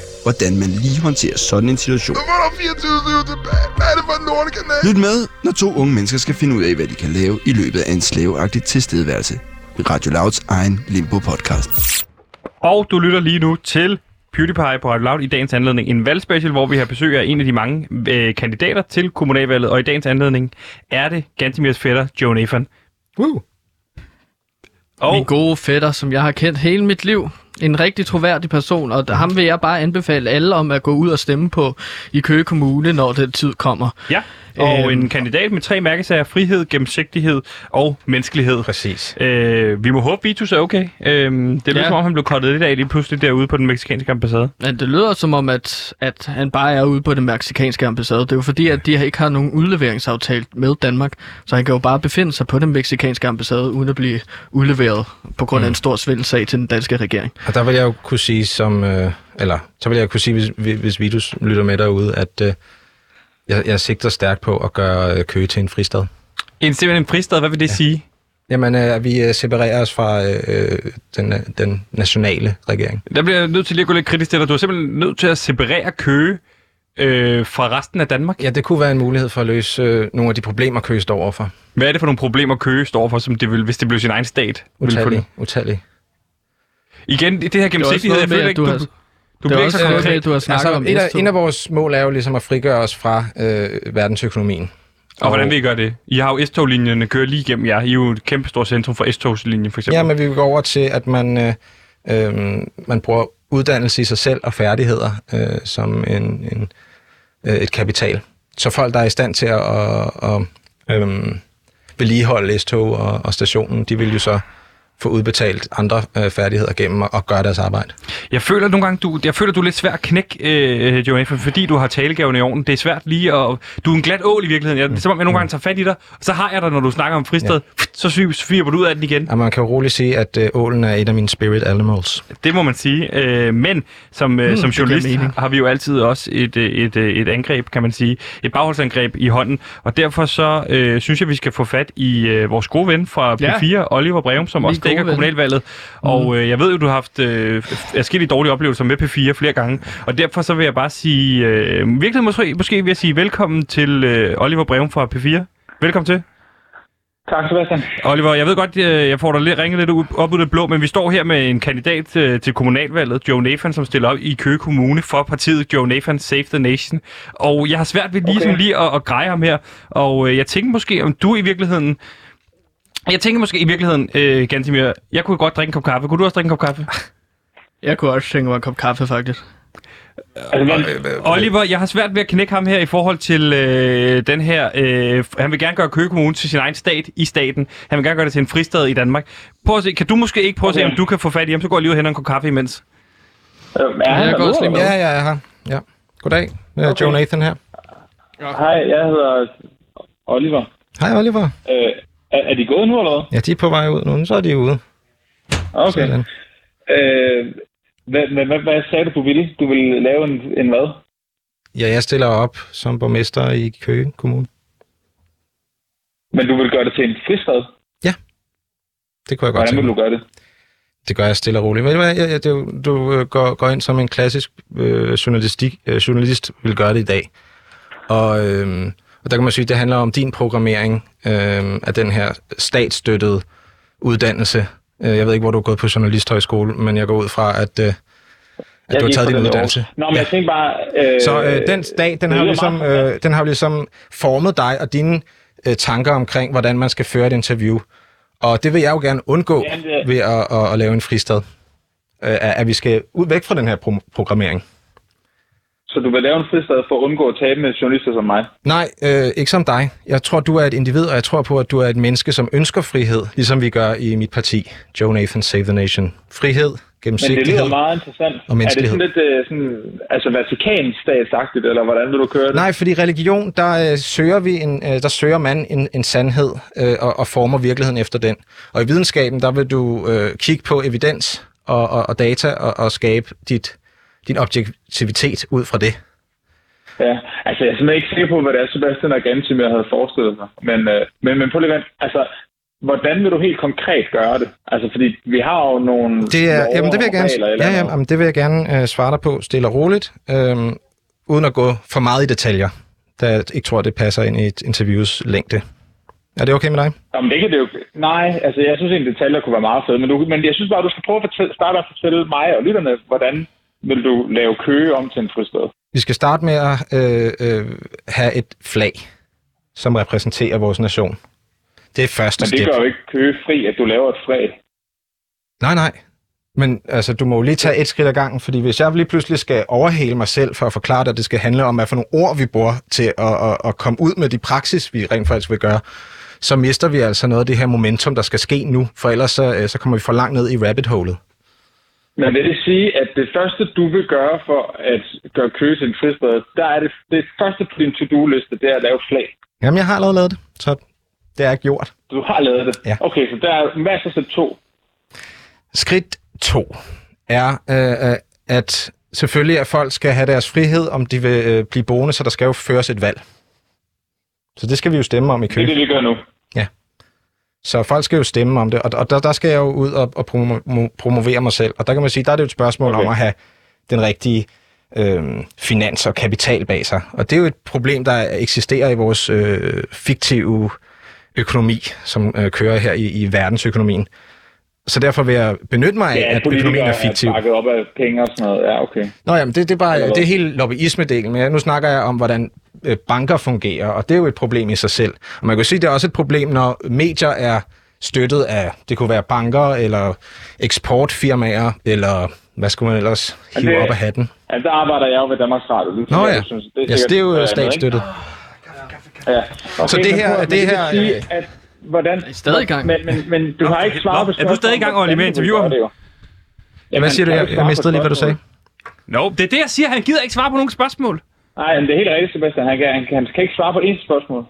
hvordan man lige håndterer sådan en situation. Lyt med, når to unge mennesker skal finde ud af, hvad de kan lave i løbet af en slaveagtig tilstedeværelse. Radio Louds egen Limbo-podcast. Og du lytter lige nu til PewDiePie på Radio Loud i dagens anledning. En valgspecial, hvor vi har besøg af en af de mange øh, kandidater til kommunalvalget. Og i dagens anledning er det Gantemirs fætter, Joe Nathan. Woo. Og Min gode fætter, som jeg har kendt hele mit liv. En rigtig troværdig person, og ham vil jeg bare anbefale alle om at gå ud og stemme på i Køge Kommune, når den tid kommer. Ja, og Øhm. en kandidat med tre mærkesager, frihed, gennemsigtighed og menneskelighed. Præcis. Øh, vi må håbe, Vitus er okay. Øh, det lyder Ja. som om, han blev kottet lidt af lige pludselig derude på den meksikanske ambassade. Men det lyder som om, at, at han bare er ude på den meksikanske ambassade. Det er jo fordi, at de ikke har nogen udleveringsaftale med Danmark, så han kan jo bare befinde sig på den meksikanske ambassade, uden at blive udleveret på grund af en stor svindelsag til den danske regering. Og der vil jeg jo kunne sige som, øh, eller så vil jeg kunne sige, hvis, hvis Vitus lytter med derude, at øh, jeg, jeg sigter stærkt på at gøre øh, Køge til en fristad. En simpelthen en fristad, hvad vil det ja. sige? Jamen, øh, vi øh, separerer os fra øh, den, øh, den nationale regering. Der bliver jeg nødt til lige at gå lidt kritisk til dig. Du er simpelthen nødt til at separere Køge øh, fra resten af Danmark. Ja, det kunne være en mulighed for at løse øh, nogle af de problemer, Køge står overfor. Hvad er det for nogle problemer, Køge står for, som det vil, hvis det blev sin egen stat? Utallige. det? Utallige. Igen, det her gennemsigtighed, jeg føler ikke, du du, har- du, Det er også så konkret. at du har snakket Altså, om et, af, S2. en af vores mål er jo ligesom at frigøre os fra øh, verdensøkonomien. Og hvordan vil I gøre det? I har jo S-toglinjerne kører lige igennem jer. I er jo et kæmpe stort centrum for S-togslinjen, for eksempel. Ja, men vi vil gå over til, at man, øh, øh, man bruger uddannelse i sig selv og færdigheder øh, som en, en, øh, et kapital. Så folk, der er i stand til at, at, at øh, vedligeholde S-tog og, og stationen, de vil jo så få udbetalt andre øh, færdigheder gennem at, at gøre deres arbejde. Jeg føler nogle gange, du, jeg føler, du er lidt svær at knække, øh, Joanne, for- fordi du har talegaven i orden. Det er svært lige at... Du er en glat ål i virkeligheden. Jeg, det er som om, jeg nogle gange tager fat i dig, og så har jeg dig, når du snakker om fristed. Ja. Så sviber du ud af den igen. Og man kan jo roligt sige, at øh, ålen er et af mine spirit animals. Det må man sige. Øh, men som, øh, som det giver journalist har vi jo altid også et, øh, et, øh, et angreb, kan man sige. Et bagholdsangreb i hånden. Og derfor så øh, synes jeg, vi skal få fat i øh, vores gode ven fra P4, Ja. Oliver Breum, som Min også dækker kommunalvalget. Og øh, jeg ved jo, du har haft øh, forskellige dårlige oplevelser med P4 flere gange. Og derfor så vil jeg bare sige, øh, virkelig måske, måske vil jeg sige velkommen til øh, Oliver Breum fra P4. Velkommen til. Tak, Sebastian. Oliver, jeg ved godt, øh, jeg får dig lidt ringet lidt op ud af det blå, men vi står her med en kandidat øh, til kommunalvalget, Joe Nathan, som stiller op i Køge Kommune for partiet Joe Nathan Save the Nation. Og jeg har svært ved lige, Okay. lige at, at greje ham her, og øh, jeg tænker måske, om du i virkeligheden... Jeg tænker måske i virkeligheden, øh, Gantimir, jeg kunne godt drikke en kop kaffe. Kunne du også drikke en kop kaffe? Jeg kunne også tænke mig en kop kaffe, faktisk. Altså, Oliver, jeg har svært ved at knække ham her i forhold til øh, den her... Øh, han vil gerne gøre Køge Kommune til sin egen stat i staten. Han vil gerne gøre det til en fristad i Danmark. Prøv at se, kan du måske ikke prøve at se, Okay. om du kan få fat i ham? Så går jeg lige og henter en kop kaffe imens. øh, er han jeg går også lige derude, med. Ja, ja, jeg er her. Ja. Goddag. Okay. Okay. Joe Nathan her. eller? Hej, jeg hedder Oliver. Hej, Oliver. Øh, er, er de gået nu, eller hvad? Ja, de er på vej ud nu, så er de ude. Okay. Sådan. Øh, hvad, hvad, hvad, hvad sagde du, du ville? Du ville lave en, en hvad? Ja, jeg stiller op som borgmester i Køge Kommune. Men du vil gøre det til en fristad? Det kunne jeg godt Hvordan vil du gøre det? Det gør jeg stille og roligt. Hvad, jeg, jeg, du, du øh, går, går ind som en klassisk øh, journalistik, øh, journalist vil gøre det i dag. Og, øh, og der kan man sige, at det handler om din programmering øh, af den her statsstøttede uddannelse. Øh, jeg ved ikke, hvor du er gået på journalisthøjskole, men jeg går ud fra, at, øh, at du har taget din uddannelse. Nå, men jeg tænkte bare... Øh, Så øh, den dag, den har, ligesom, øh, den har ligesom formet dig og dine øh, tanker omkring, hvordan man skal føre et interview. Og det vil jeg jo gerne undgå Jamen, det- ved at, at, at lave en fristad. Øh, at at vi skal ud væk fra den her pro- programmering. Så du vil lave en fristad for at undgå at tabe med journalister som mig? Nej, øh, ikke som dig. Jeg tror, du er et individ, og jeg tror på, at du er et menneske, som ønsker frihed, ligesom vi gør i mit parti, Joe Nathan Save the Nation. Frihed, Men det gennemsigtighed. lyder meget interessant. og er det sådan lidt øh, sådan, altså Vatikan-statsagtigt, eller hvordan vil du køre det? Nej, fordi religion, der øh, søger vi en, øh, der søger man en, en sandhed øh, og, og former virkeligheden efter den. Og i videnskaben, der vil du øh, kigge på evidens og, og, og data og, og skabe dit, din objektivitet ud fra det. Ja, altså jeg er simpelthen ikke sikker på, hvad det er, Sebastian og Gantim, jeg havde forestillet mig. Men, øh, men, men prøv lige at vente. altså, hvordan vil du helt konkret gøre det? Altså, fordi vi har jo nogle... Det er, jamen, det vil jeg gerne, ja, ja, jamen, det vil jeg gerne øh, svare dig på stille og roligt, øh, uden at gå for meget i detaljer, da jeg ikke tror, det passer ind i et interviews længde. Er det okay med dig? Jamen, det kan det jo... Nej, altså jeg synes egentlig, detaljer kunne være meget fede, men, du, men jeg synes bare, du skal prøve at fortælle, starte at fortælle mig og lytterne, hvordan vil du lave køge om til en fristed? Vi skal starte med at øh, øh, have et flag, som repræsenterer vores nation. Det er første Men det step. gør jo ikke køge fri, at du laver et flag. Nej, nej. Men altså, du må jo lige tage et skridt ad gangen, fordi hvis jeg lige pludselig skal overhale mig selv for at forklare dig, at det skal handle om, hvad for nogle ord vi bruger til at, at, at komme ud med de praksis, vi rent faktisk vil gøre, så mister vi altså noget af det her momentum, der skal ske nu, for ellers så, øh, så kommer vi for langt ned i rabbit-holet. Men vil det sige, at det første, du vil gøre for at gøre køge til en fristed, der er det, det første på din to-do-liste, det er at lave flag. Jamen, jeg har allerede lavet det, så det er gjort. Du har lavet det? Ja. Okay, så der er masser til to. Skridt to er, øh, øh, at selvfølgelig at folk skal have deres frihed, om de vil øh, blive boende, så der skal jo føres et valg. Så det skal vi jo stemme om i Det er det, vi gør nu. Så folk skal jo stemme om det, og, og der, der skal jeg jo ud og, og promo, promovere mig selv. Og der kan man sige, der er det jo et spørgsmål okay. Om at have den rigtige øh, finans og kapital bag sig. Og det er jo et problem, der eksisterer i vores øh, fiktive økonomi, som øh, kører her i, i verdensøkonomien. Så derfor vil jeg benytte mig af, Ja, at økonomien er fiktiv. bakket op af penge og sådan noget. Ja, okay. Nå jamen, det, det, er bare, det er hele lobbyisme-delen, men nu snakker jeg om, hvordan banker fungerer, og det er jo et problem i sig selv. Og man kan sige, det er også et problem, når medier er støttet af, det kunne være banker, eller eksportfirmaer, eller hvad skulle man ellers Men hive det- op af hatten? Altså, der arbejder jeg jo ved Danmarks Radio. Det, Nå jeg, ja, du synes, det, yes, sikkert det er jo statsstøttet. Ja. Okay, Så det men her- at- det men her, sige, øh, at, hvordan, I stadig i gang. Men, men, men du har ikke svaret på Nå, er du stadig i gang, Olli, med at interviewe ham? Ja, hvad siger du? Jeg, jeg mistede lige, hvad du sagde. Nå, det er det, jeg siger. Han gider ikke svare på nogen spørgsmål. Nej, men det er helt rigtigt, Sebastian. Han kan, han, kan, han kan ikke svare på et spørgsmål.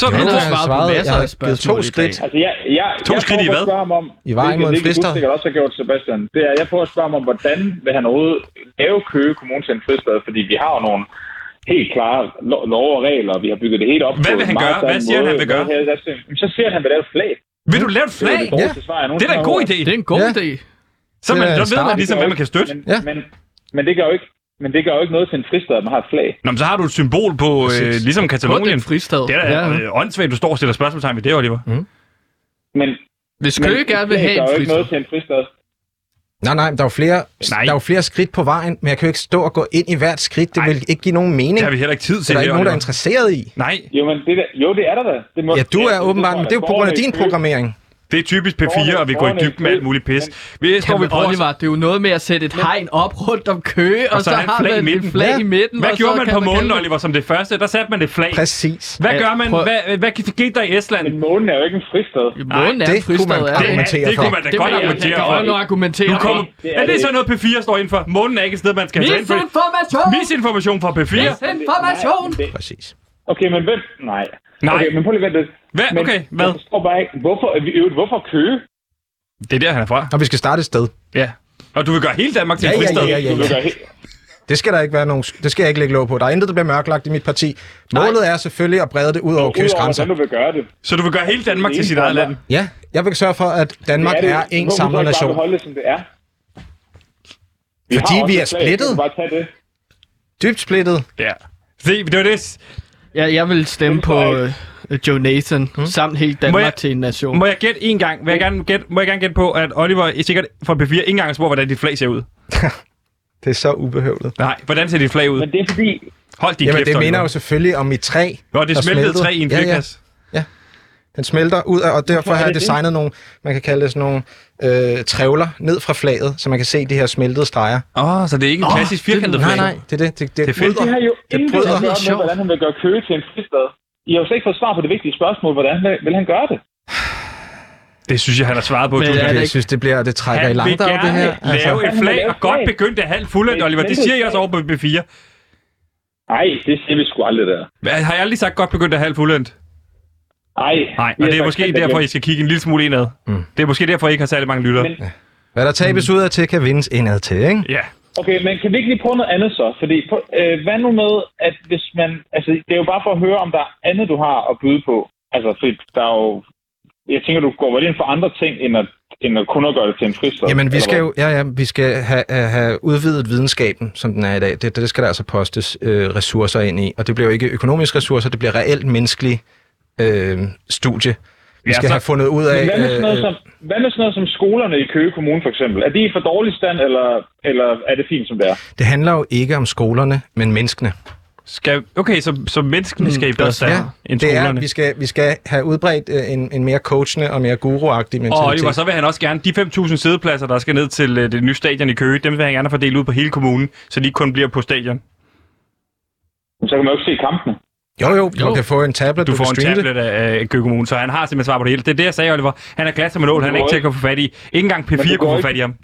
Så Han du svaret på masser Jeg har af to spørgsmål dag. skridt. Altså, jeg, jeg, To jeg skridt i hvad? ham om, I vejen hvilket- mod en frister. sikkert også har gjort, Sebastian. Det er, jeg prøver at spørge ham om, hvordan vil han overhovedet lave Køge Kommune til en fristad? Fordi vi har jo nogle helt klare lo- love og regler, og vi har bygget det helt op Hvad vil han gøre? Hvad siger han, måde. han vil gøre? Her- Så siger han, at han vil lave et flag. Vil du lave et Det flag? er det svar, jeg Det er da en god idé. Det er en god Ja. idé. Så, man, Det ved man ligesom, hvad man kan støtte. Men, Ja. men, men det gør jo ikke men det gør jo ikke noget til en fristad, at man har et flag. Nå, men så har du et symbol på, øh, ligesom Katalonien. fristad. Det er da Ja. øh, åndssvagt, du står og stiller spørgsmålstegn ved det, Oliver. Men, Hvis men Køge gerne vil have flag gør en jo ikke noget fristad. til en fristad. Nej, nej, der er jo flere, Nej. der er jo flere skridt på vejen, men jeg kan jo ikke stå og gå ind i hvert skridt. Det Nej. vil ikke give nogen mening. Det har vi heller ikke tid Så til der er her, ikke nogen, der er Oliver. interesseret i. Nej, Jo, men det, der, jo, det er der da. Det må, Ja, du er åbenbart, men det er jo på grund af din programmering. Det er typisk P4, og vi går i dybden med alt muligt pis. Vi står vi på Oliver, det er jo noget med at sætte et hegn op rundt om Køge, og, Og så så, har flag i man midten. et flag Ja. i midten. Hvad gjorde man på månen, det- Oliver, som det første? Der satte man et flag. Præcis. Hvad gør man? Hvad, hvad skete der i Estland? Men månen er jo ikke en fristad. Månen er det en fristad, kunne man er Det, det? det kunne man da Det godt argumentere for. godt argumentere for. kommer, Det er det det så noget P4 står ind for? Månen er ikke et sted, man skal tage ind. Misinformation! Misinformation fra P4. Misinformation! Det- Præcis. Okay, men hvem? Nej. Nej. Okay, men prøv lige at. Hvad? Men Okay, hvad? Jeg forstår bare ikke, hvorfor, hvorfor køge? Det er der, han er fra. Og vi skal starte et sted. Ja. Og du vil gøre hele Danmark til Ja, en ja, fristad? ja, ja, Du vil gøre helt... Det skal der ikke være nogen, det skal jeg ikke lægge lov på. Der er intet, der bliver mørklagt i mit parti. Målet er selvfølgelig at brede det ud over Køges Udover, grænser. hvordan du vil gøre det. Så du vil gøre hele Danmark til er sit eget land? Ja, jeg vil sørge for, at Danmark Det er det. en Hvorfor samlet nation. beholde det, som det er? Vi Fordi vi er splittet. Bare tage det. Dybt splittet. Ja. Se, det var det. Ja, jeg vil stemme på Hvorfor uh, Joe Nathan, hmm? samt hele Danmark jeg- til en nation. Må jeg gætte en gang? Må jeg gerne gætte, må jeg gerne gætte på, at Oliver er sikkert fra P4 ikke engang spurgt, hvordan dit flag ser ud? Det er så ubehøvlet. Nej, hvordan ser dit flag ud? Men det er fordi... Hold din Jamen, kæft, det mener jo selvfølgelig om mit træ. Nå, det smeltede træ i en Ja, ja. Det Den smelter ud af, og derfor er har jeg det det? designet nogle, man kan kalde det sådan nogle øh, trævler ned fra flaget, så man kan se de her smeltede streger. Åh, oh, så det er ikke en klassisk firkantet Nej, flag? nej, det er det. Det, det, Det er fedt. bryder. Det har jo Det intet bryder. at gøre med, hvordan han vil gøre Køge til en fristad. I har jo slet ikke fået svar på det vigtige spørgsmål. Hvordan vil- han gøre det? Det synes jeg, han har svaret på. Men det Jeg synes, det, bliver, det trækker i Han vil langdrag, det gerne her. Altså, lave et Han vil flag, lave og et godt flag. begyndt af halvt fuldendt, Oliver. Det siger det- jeg også over på B4. Nej, det siger vi sgu aldrig der. Hvad, Har jeg aldrig sagt godt begyndt af halvt fuldendt? Nej, Nej, og det er måske og derfor, I skal kigge en lille smule indad. Mm. Det er måske derfor, I ikke har særlig mange lyttere. Men- hvad der tabes ud af til, kan vindes indad til, ikke? Ja. Okay, men kan vi ikke lige prøve noget andet så? Fordi, øh, hvad nu med, at hvis man... Altså, det er jo bare for at høre, om der er andet, du har at byde på. Altså, fordi der er jo... Jeg tænker, du går vel ind for andre ting, end at, end at kun at gøre det til en fristad. Jamen, vi skal jo ja, ja, vi skal have, have- have udvidet videnskaben, som den er i dag. Det, det skal der altså postes øh, ressourcer ind i. Og det bliver jo ikke økonomiske ressourcer, det bliver reelt menneskelige øh, studie. Vi Ja, skal så- have fundet ud af... Hvad med, sådan noget øh, som, hvad med sådan noget som skolerne i Køge Kommune, for eksempel? Er de i for dårlig stand, eller, eller er det fint, som det er? det handler jo ikke om skolerne, men menneskene. Skal, okay, så, så menneskene skal i bedre stand end det er, skolerne. vi skal, vi skal have udbredt øh, en, en mere coachende og mere guru-agtig mentalitet. Og Oliver, så vil han også gerne de 5.000 sædepladser, der skal ned til øh, det nye stadion i Køge, dem vil han gerne fordele ud på hele kommunen, så de ikke kun bliver på stadion. Så kan man jo ikke se kampene. Jo, jo, du Jo. kan få en tablet, Du du, får kan en tablet af, af Køge Kommune, så han har simpelthen svar på det hele. Det er det, jeg sagde, Oliver. Han er glas som en ål, han er ikke til at kunne få fat i. Ikke engang Men P4 du kunne få fat i ham.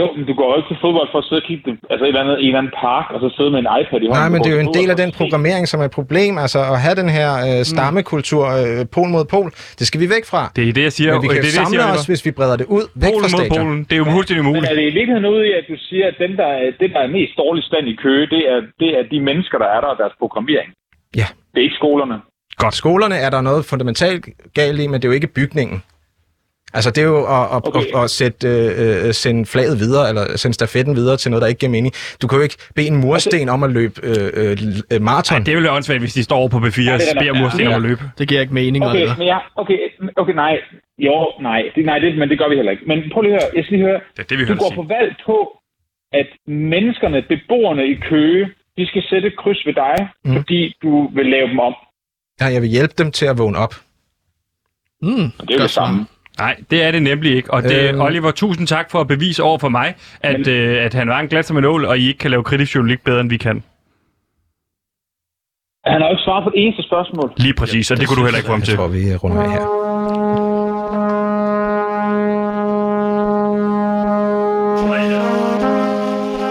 Jo, men du går ikke til fodbold for at sidde og kigge det, altså et eller andet, i en eller anden park, og så sidde med en iPad i hånden. Nej, men det er jo en del af den programmering, som er et problem. Altså at have den her øh, stammekultur, øh, pol mod pol, det skal vi væk fra. Det er det, jeg siger. Men vi det kan er det, jeg samle siger, os, hvis vi breder det ud, væk Polen fra mod stadion. Polen. Det er jo fuldstændig Men umuligt. er det i virkeligheden ude i, at du siger, at dem, der, er- det, der er mest dårlig stand i Køge, det er, det er de mennesker, der er der, og deres programmering? Ja. Det er ikke skolerne. Godt. Skolerne er der noget fundamentalt galt i, men det er jo ikke bygningen. Altså, det er jo at, at, Okay. at, at sætte, øh, øh, sende flaget videre, eller sende stafetten videre til noget, der ikke giver mening. Du kan jo ikke bede en mursten om at løbe øh, øh, maraton. Ej, det er jo åndssvagt, hvis de står over på B4 og det er da beder mursten om at løbe. Det giver ikke mening, Okay, men ja, okay, okay, nej. Jo, nej, det, nej det, men det gør vi heller ikke. Men prøv lige at høre, jeg skal lige høre. Det er det, vi Du går sige. på valg på, at menneskerne, beboerne i Køge, de skal sætte et kryds ved dig, Mm. fordi du vil lave dem om. Ja, jeg vil hjælpe dem til at vågne op. Mm, Det er det samme. Nej, det er det nemlig ikke. Og det, Øhm. Oliver, tusind tak for at bevise over for mig, at, øh, at han var en glat som en ål, og I ikke kan lave kritisk journalistik bedre, end vi kan. Han har jo ikke svaret på det eneste spørgsmål. Lige præcis, og det kunne du heller ikke få ham Jeg til. tror, vi runder af her.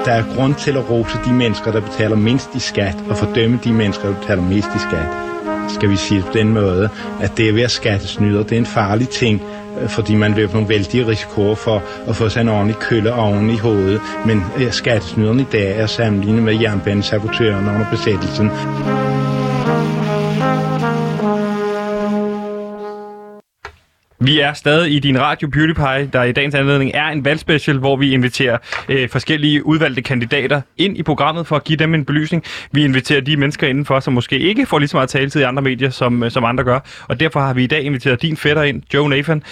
Der er grund til at rose de mennesker, der betaler mindst i skat, og fordømme de mennesker, der betaler mest i skat. Skal vi sige det på den måde, at det at være skattesnyder, det er en farlig ting, øh, fordi man løber nogle vældige risikoer for at få sig en ordentlig kølle oven i hovedet. Men øh, skattesnyderne i dag er sammenlignet med jernbanesabotørerne under besættelsen. Vi er stadig i din radio PewDiePie, der i dagens anledning er en valgspecial, hvor vi inviterer øh, forskellige udvalgte kandidater ind i programmet for at give dem en belysning. Vi inviterer de mennesker indenfor, som måske ikke får lige så meget taletid i andre medier, som, øh, som andre gør. Og derfor har vi i dag inviteret din fætter ind, Joe Nathan.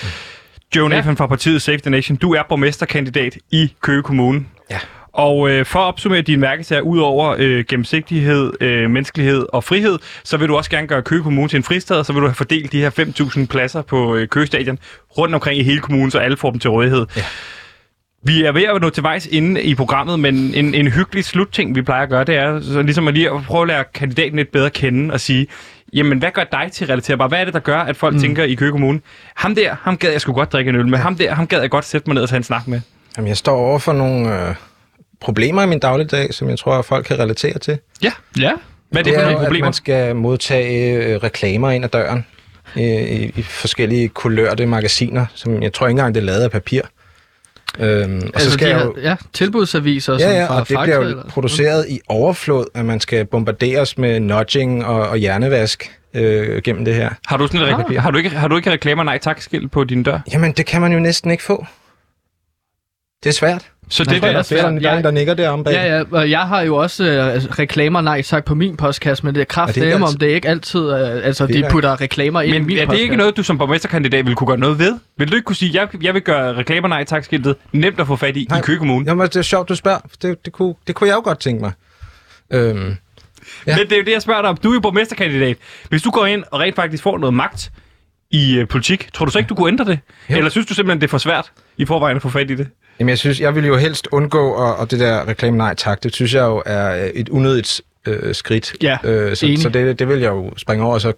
Joe Ja. Nathan fra partiet Save the Nation. Du er borgmesterkandidat i Køge Kommune. Ja. Og øh, for at opsummere dine mærkesager, ud over øh, gennemsigtighed, øh, menneskelighed og frihed, så vil du også gerne gøre Køge Kommune til en fristad, og så vil du have fordelt de her 5.000 pladser på øh, Køge Stadion rundt omkring i hele kommunen, så alle får dem til rådighed. Ja. Vi er ved at nå til vejs inde i programmet, men en, en hyggelig slutting, vi plejer at gøre, det er så ligesom at lige at prøve at lære kandidaten lidt bedre at kende og sige, jamen hvad gør dig til relaterbar? Hvad er det, der gør, at folk mm. tænker i Køge Kommune, ham der, ham gad jeg sgu godt drikke en øl med, ham der, ham gad jeg godt sætte mig ned og tage en snak med. Jamen, jeg står over for nogle øh, problemer i min dagligdag, som jeg tror, at folk kan relatere til. Ja. Ja. Hvad er det, det for er nogle jo, at problemer? man skal modtage øh, reklamer ind ad døren i, i, i forskellige kulørte magasiner, som jeg tror ikke engang, det er lavet af papir. Øhm, og Altså, så skal de jeg her, jo, ja, tilbudsaviser ja, ja, fra og det Fakta, bliver jo eller- produceret i overflod, at man skal bombarderes med nudging og, og hjernevask øh, gennem det her. Har du, sådan et, ah. har, du ikke, har du ikke reklamer nej tak skilt på din dør? Jamen, det kan man jo næsten ikke få. Det er svært. Så Nej, det det er der, svært. Der er en dreng, der nikker derom bag. Ja, ja, og jeg har jo også øh, altså, reklamer nej tak på min postkasse, men det er kraft ikke dem, om det er ikke altid, øh, altså Det de der- putter reklamer ind i men min er det ikke noget, du som borgmesterkandidat vil kunne gøre noget ved? Vil du ikke kunne sige, jeg, jeg vil gøre reklamer nej tak skiltet nemt at få fat i Nej. i Køge Kommune? Jamen, det er sjovt, du spørger. Det, det, kunne, det kunne jeg jo godt tænke mig. Øhm, Ja. Men det er jo det, jeg spørger dig om. Du er jo borgmesterkandidat. Hvis du går ind og rent faktisk får noget magt i øh, politik. Tror du så ikke, du kunne ændre det? Jo. Eller synes du simpelthen, det er for svært i forvejen at få fat i det? Jamen, jeg synes, jeg vil jo helst undgå, og, og det der reklame nej tak, det synes jeg jo er et unødigt øh, skridt. Ja, øh, så, enig. så det, det vil jeg jo springe over, og så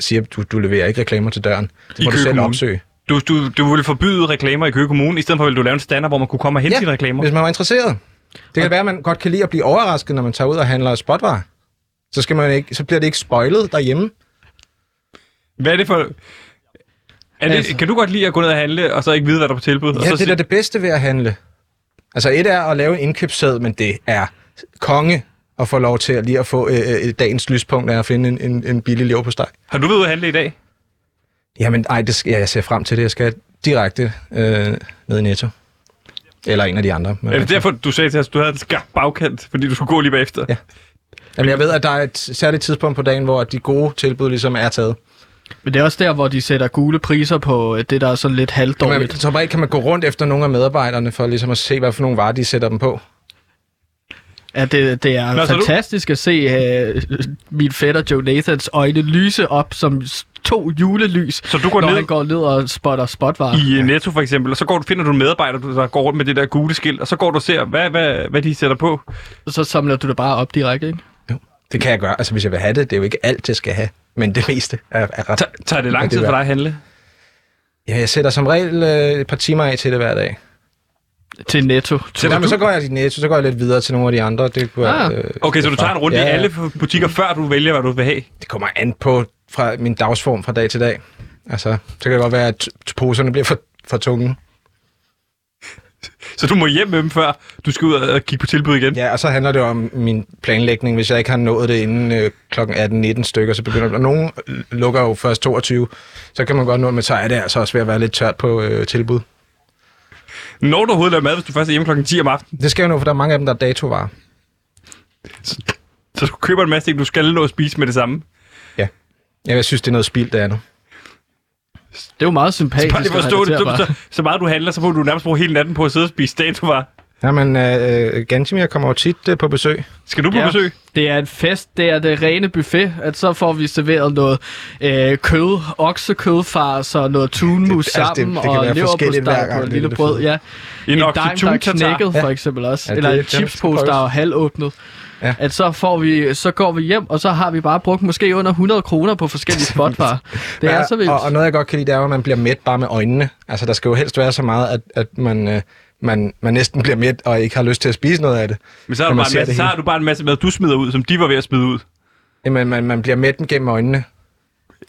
sige, at du, du leverer ikke reklamer til døren. Det I må du selv Kommune. opsøge. Du, du, du ville forbyde reklamer i Køge Kommune, i stedet for ville du lave en standard, hvor man kunne komme og hente Ja, sine reklamer. hvis man var interesseret. Det kan være, at man godt kan lide at blive overrasket, når man tager ud og handler spotvarer. Så, skal man ikke, så bliver det ikke spoilet derhjemme. Hvad er det for... Er det, Altså- Kan du godt lide at gå ned og handle, og så ikke vide, hvad der er på tilbud? og Ja, så det er det bedste ved at handle. Altså, et er at lave en indkøbssæd, men det er konge at få lov til at lige at få øh, øh, dagens lyspunkt af at finde en, en, en billig lever på steg. Har du været ude at handle i dag? Jamen, ej, det skal, ja, jeg ser frem til det. Jeg skal direkte øh, ned i Netto. Eller en af de andre. Er det derfor, du sagde til os, at du havde en skarp bagkant, fordi du skulle gå lige bagefter? Ja. Jamen, jeg ved, at der er et særligt tidspunkt på dagen, hvor de gode tilbud ligesom er taget. Men det er også der, hvor de sætter gule priser på øh, det, der er sådan lidt Kan man, halvdårligt. så bare kan man gå rundt efter nogle af medarbejderne, for ligesom at se, hvad for nogle varer, de sætter dem på. Ja, det, det er Nå, så du- fantastisk at se uh, min fætter Joe Nathans øjne lyse op som to julelys, Så du går når ned han går ned og spotter spotvarer. i øh, Netto for eksempel, og så går du, finder du en medarbejder, der går rundt med det der gule skilt, og så går du og ser, hvad, hvad, hvad de sætter på. Og så samler du det bare op direkte, ikke? Det kan jeg gøre, altså hvis jeg vil have det. Det er jo ikke alt, jeg skal have, men det meste er, er ret... Ta- tager det lang tid for dig at handle? Ja, jeg sætter som regel øh, et par timer af til det hver dag. Til Netto. Så, jamen, så går jeg i Netto, så går jeg lidt videre til nogle af de andre. Det, kunne, Ah. øh, Okay, så du tager en runde Ja, i alle butikker, før du vælger, hvad du vil have? Det kommer an på fra min dagsform fra dag til dag. Altså, så kan det godt være, at poserne bliver for, for tunge. Så du må hjem med dem, før du skal ud og kigge på tilbud igen? Ja, og så handler det om min planlægning. Hvis jeg ikke har nået det inden øh, kl. 18-19 stykker, så begynder og Nogle lukker jo først 22, så kan man godt nå det, så er det altså også ved at være lidt tørt på øh, tilbud. Når du overhovedet laver mad, hvis du først er hjemme klokken 10 om aftenen, Det skal jo nå, for der er mange af dem, der er datovarer. så du køber en masse ting, du skal nå at spise med det samme. Ja, jeg synes, det er noget spild, det er nu. Det er jo meget sympatisk. Bare lige forstå det, så, så, så meget du handler, så må du nærmest bruge hele natten på at sidde og spise datovarer. Jamen, øh, Gantimir kommer jo tit øh, på besøg. Skal du på Ja. besøg? Det er en fest, det er det rene buffet, at så får vi serveret noget øh, kød, oksekødfars og noget tunmus Det- altså, det- sammen, det kan og være forskelligt hver leverpostej gang, på et det lille det brød, ja. En En dime, oksetun der er knækket, Ja. for eksempel også. Ja, Eller det- en det chipspose, der er halvåbnet. Ja. At så, får vi, så går vi hjem, og så har vi bare brugt måske under 100 kroner på forskellige spotvarer. Det er Ja, så vildt. Og, og noget, jeg godt kan lide, det er, at man bliver mæt bare med øjnene. Altså, der skal jo helst være så meget, at, at man, øh, man, man næsten bliver mæt og ikke har lyst til at spise noget af det. Men så har, du bare en masse, så har du bare en masse mad, du smider ud, som de var ved at smide ud. Jamen, man, man bliver mæt gennem øjnene.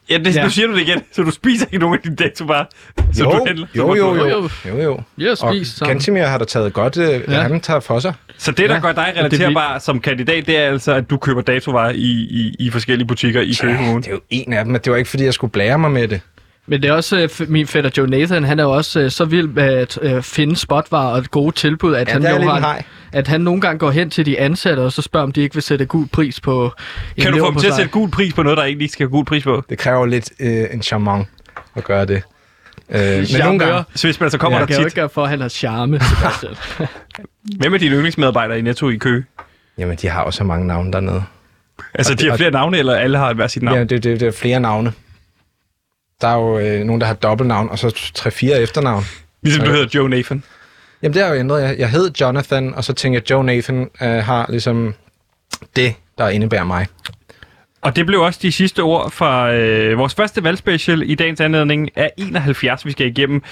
Ja, det, Ja. nu siger du det igen, så du spiser ikke nogen af dine datovarer. Så Jo, du handler, jo, jo, jo. Jo, jo. Ja, Og. Gantimir har da taget godt, øh. Ja. han tager for sig. Så det, der Ja, gør dig det er relaterbar som kandidat, det er altså, at du køber datovarer i, i, i forskellige butikker i Køge Kommune. Det er jo en af dem, men det var ikke, fordi jeg skulle blære mig med det. Men det er også, øh, f- min fætter Joe Nathan, han er jo også øh, så vild med at øh, finde spotvarer og gode tilbud, at, Ja, han det jo hej. at han nogle gange går hen til de ansatte, og så spørger, om de ikke vil sætte gul pris på en Kan du få dem til at sætte gul pris på noget, der egentlig ikke skal have gul pris på? Det kræver lidt øh, en charmant at gøre det. Øh, men nogle Charmeur. gange, Så hvis man så kommer Jeg ja, kan der tit. ikke gøre for, at han har charme, Sebastian. Hvem er dine yndlingsmedarbejdere i Netto i Køge? jamen, de har jo så mange navne dernede. Altså, Og de det- har flere navne, eller alle har hver sit navn? Ja, det, det, det er flere navne. Der er jo øh, nogen, der har dobbeltnavn, og så tre-fire efternavn. Ligesom du hedder Joe Nathan. Jamen, det har jo ændret. Jeg, jeg hed Jonathan, og så tænkte jeg, Joe Nathan øh, har ligesom det, der indebærer mig. Og det blev også de sidste ord fra øh, vores første valgspecial i dagens anledning af 71, vi skal igennem.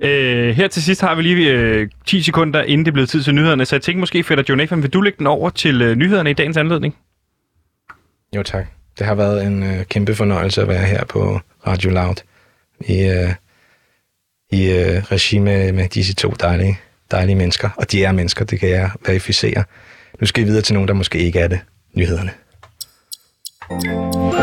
Øh, her til sidst har vi lige øh, 10 sekunder, inden det er blevet tid til nyhederne, så jeg tænker måske, Fætter Jonathan, vil du lægge den over til øh, nyhederne i dagens anledning? Jo, tak. Det har været en øh, kæmpe fornøjelse at være her på Radio Loud i, øh, i øh, regi med, med disse to dejlige, dejlige mennesker. Og de er mennesker, det kan jeg verificere. Nu skal I videre til nogen, der måske ikke er det. Nyhederne. Thank you.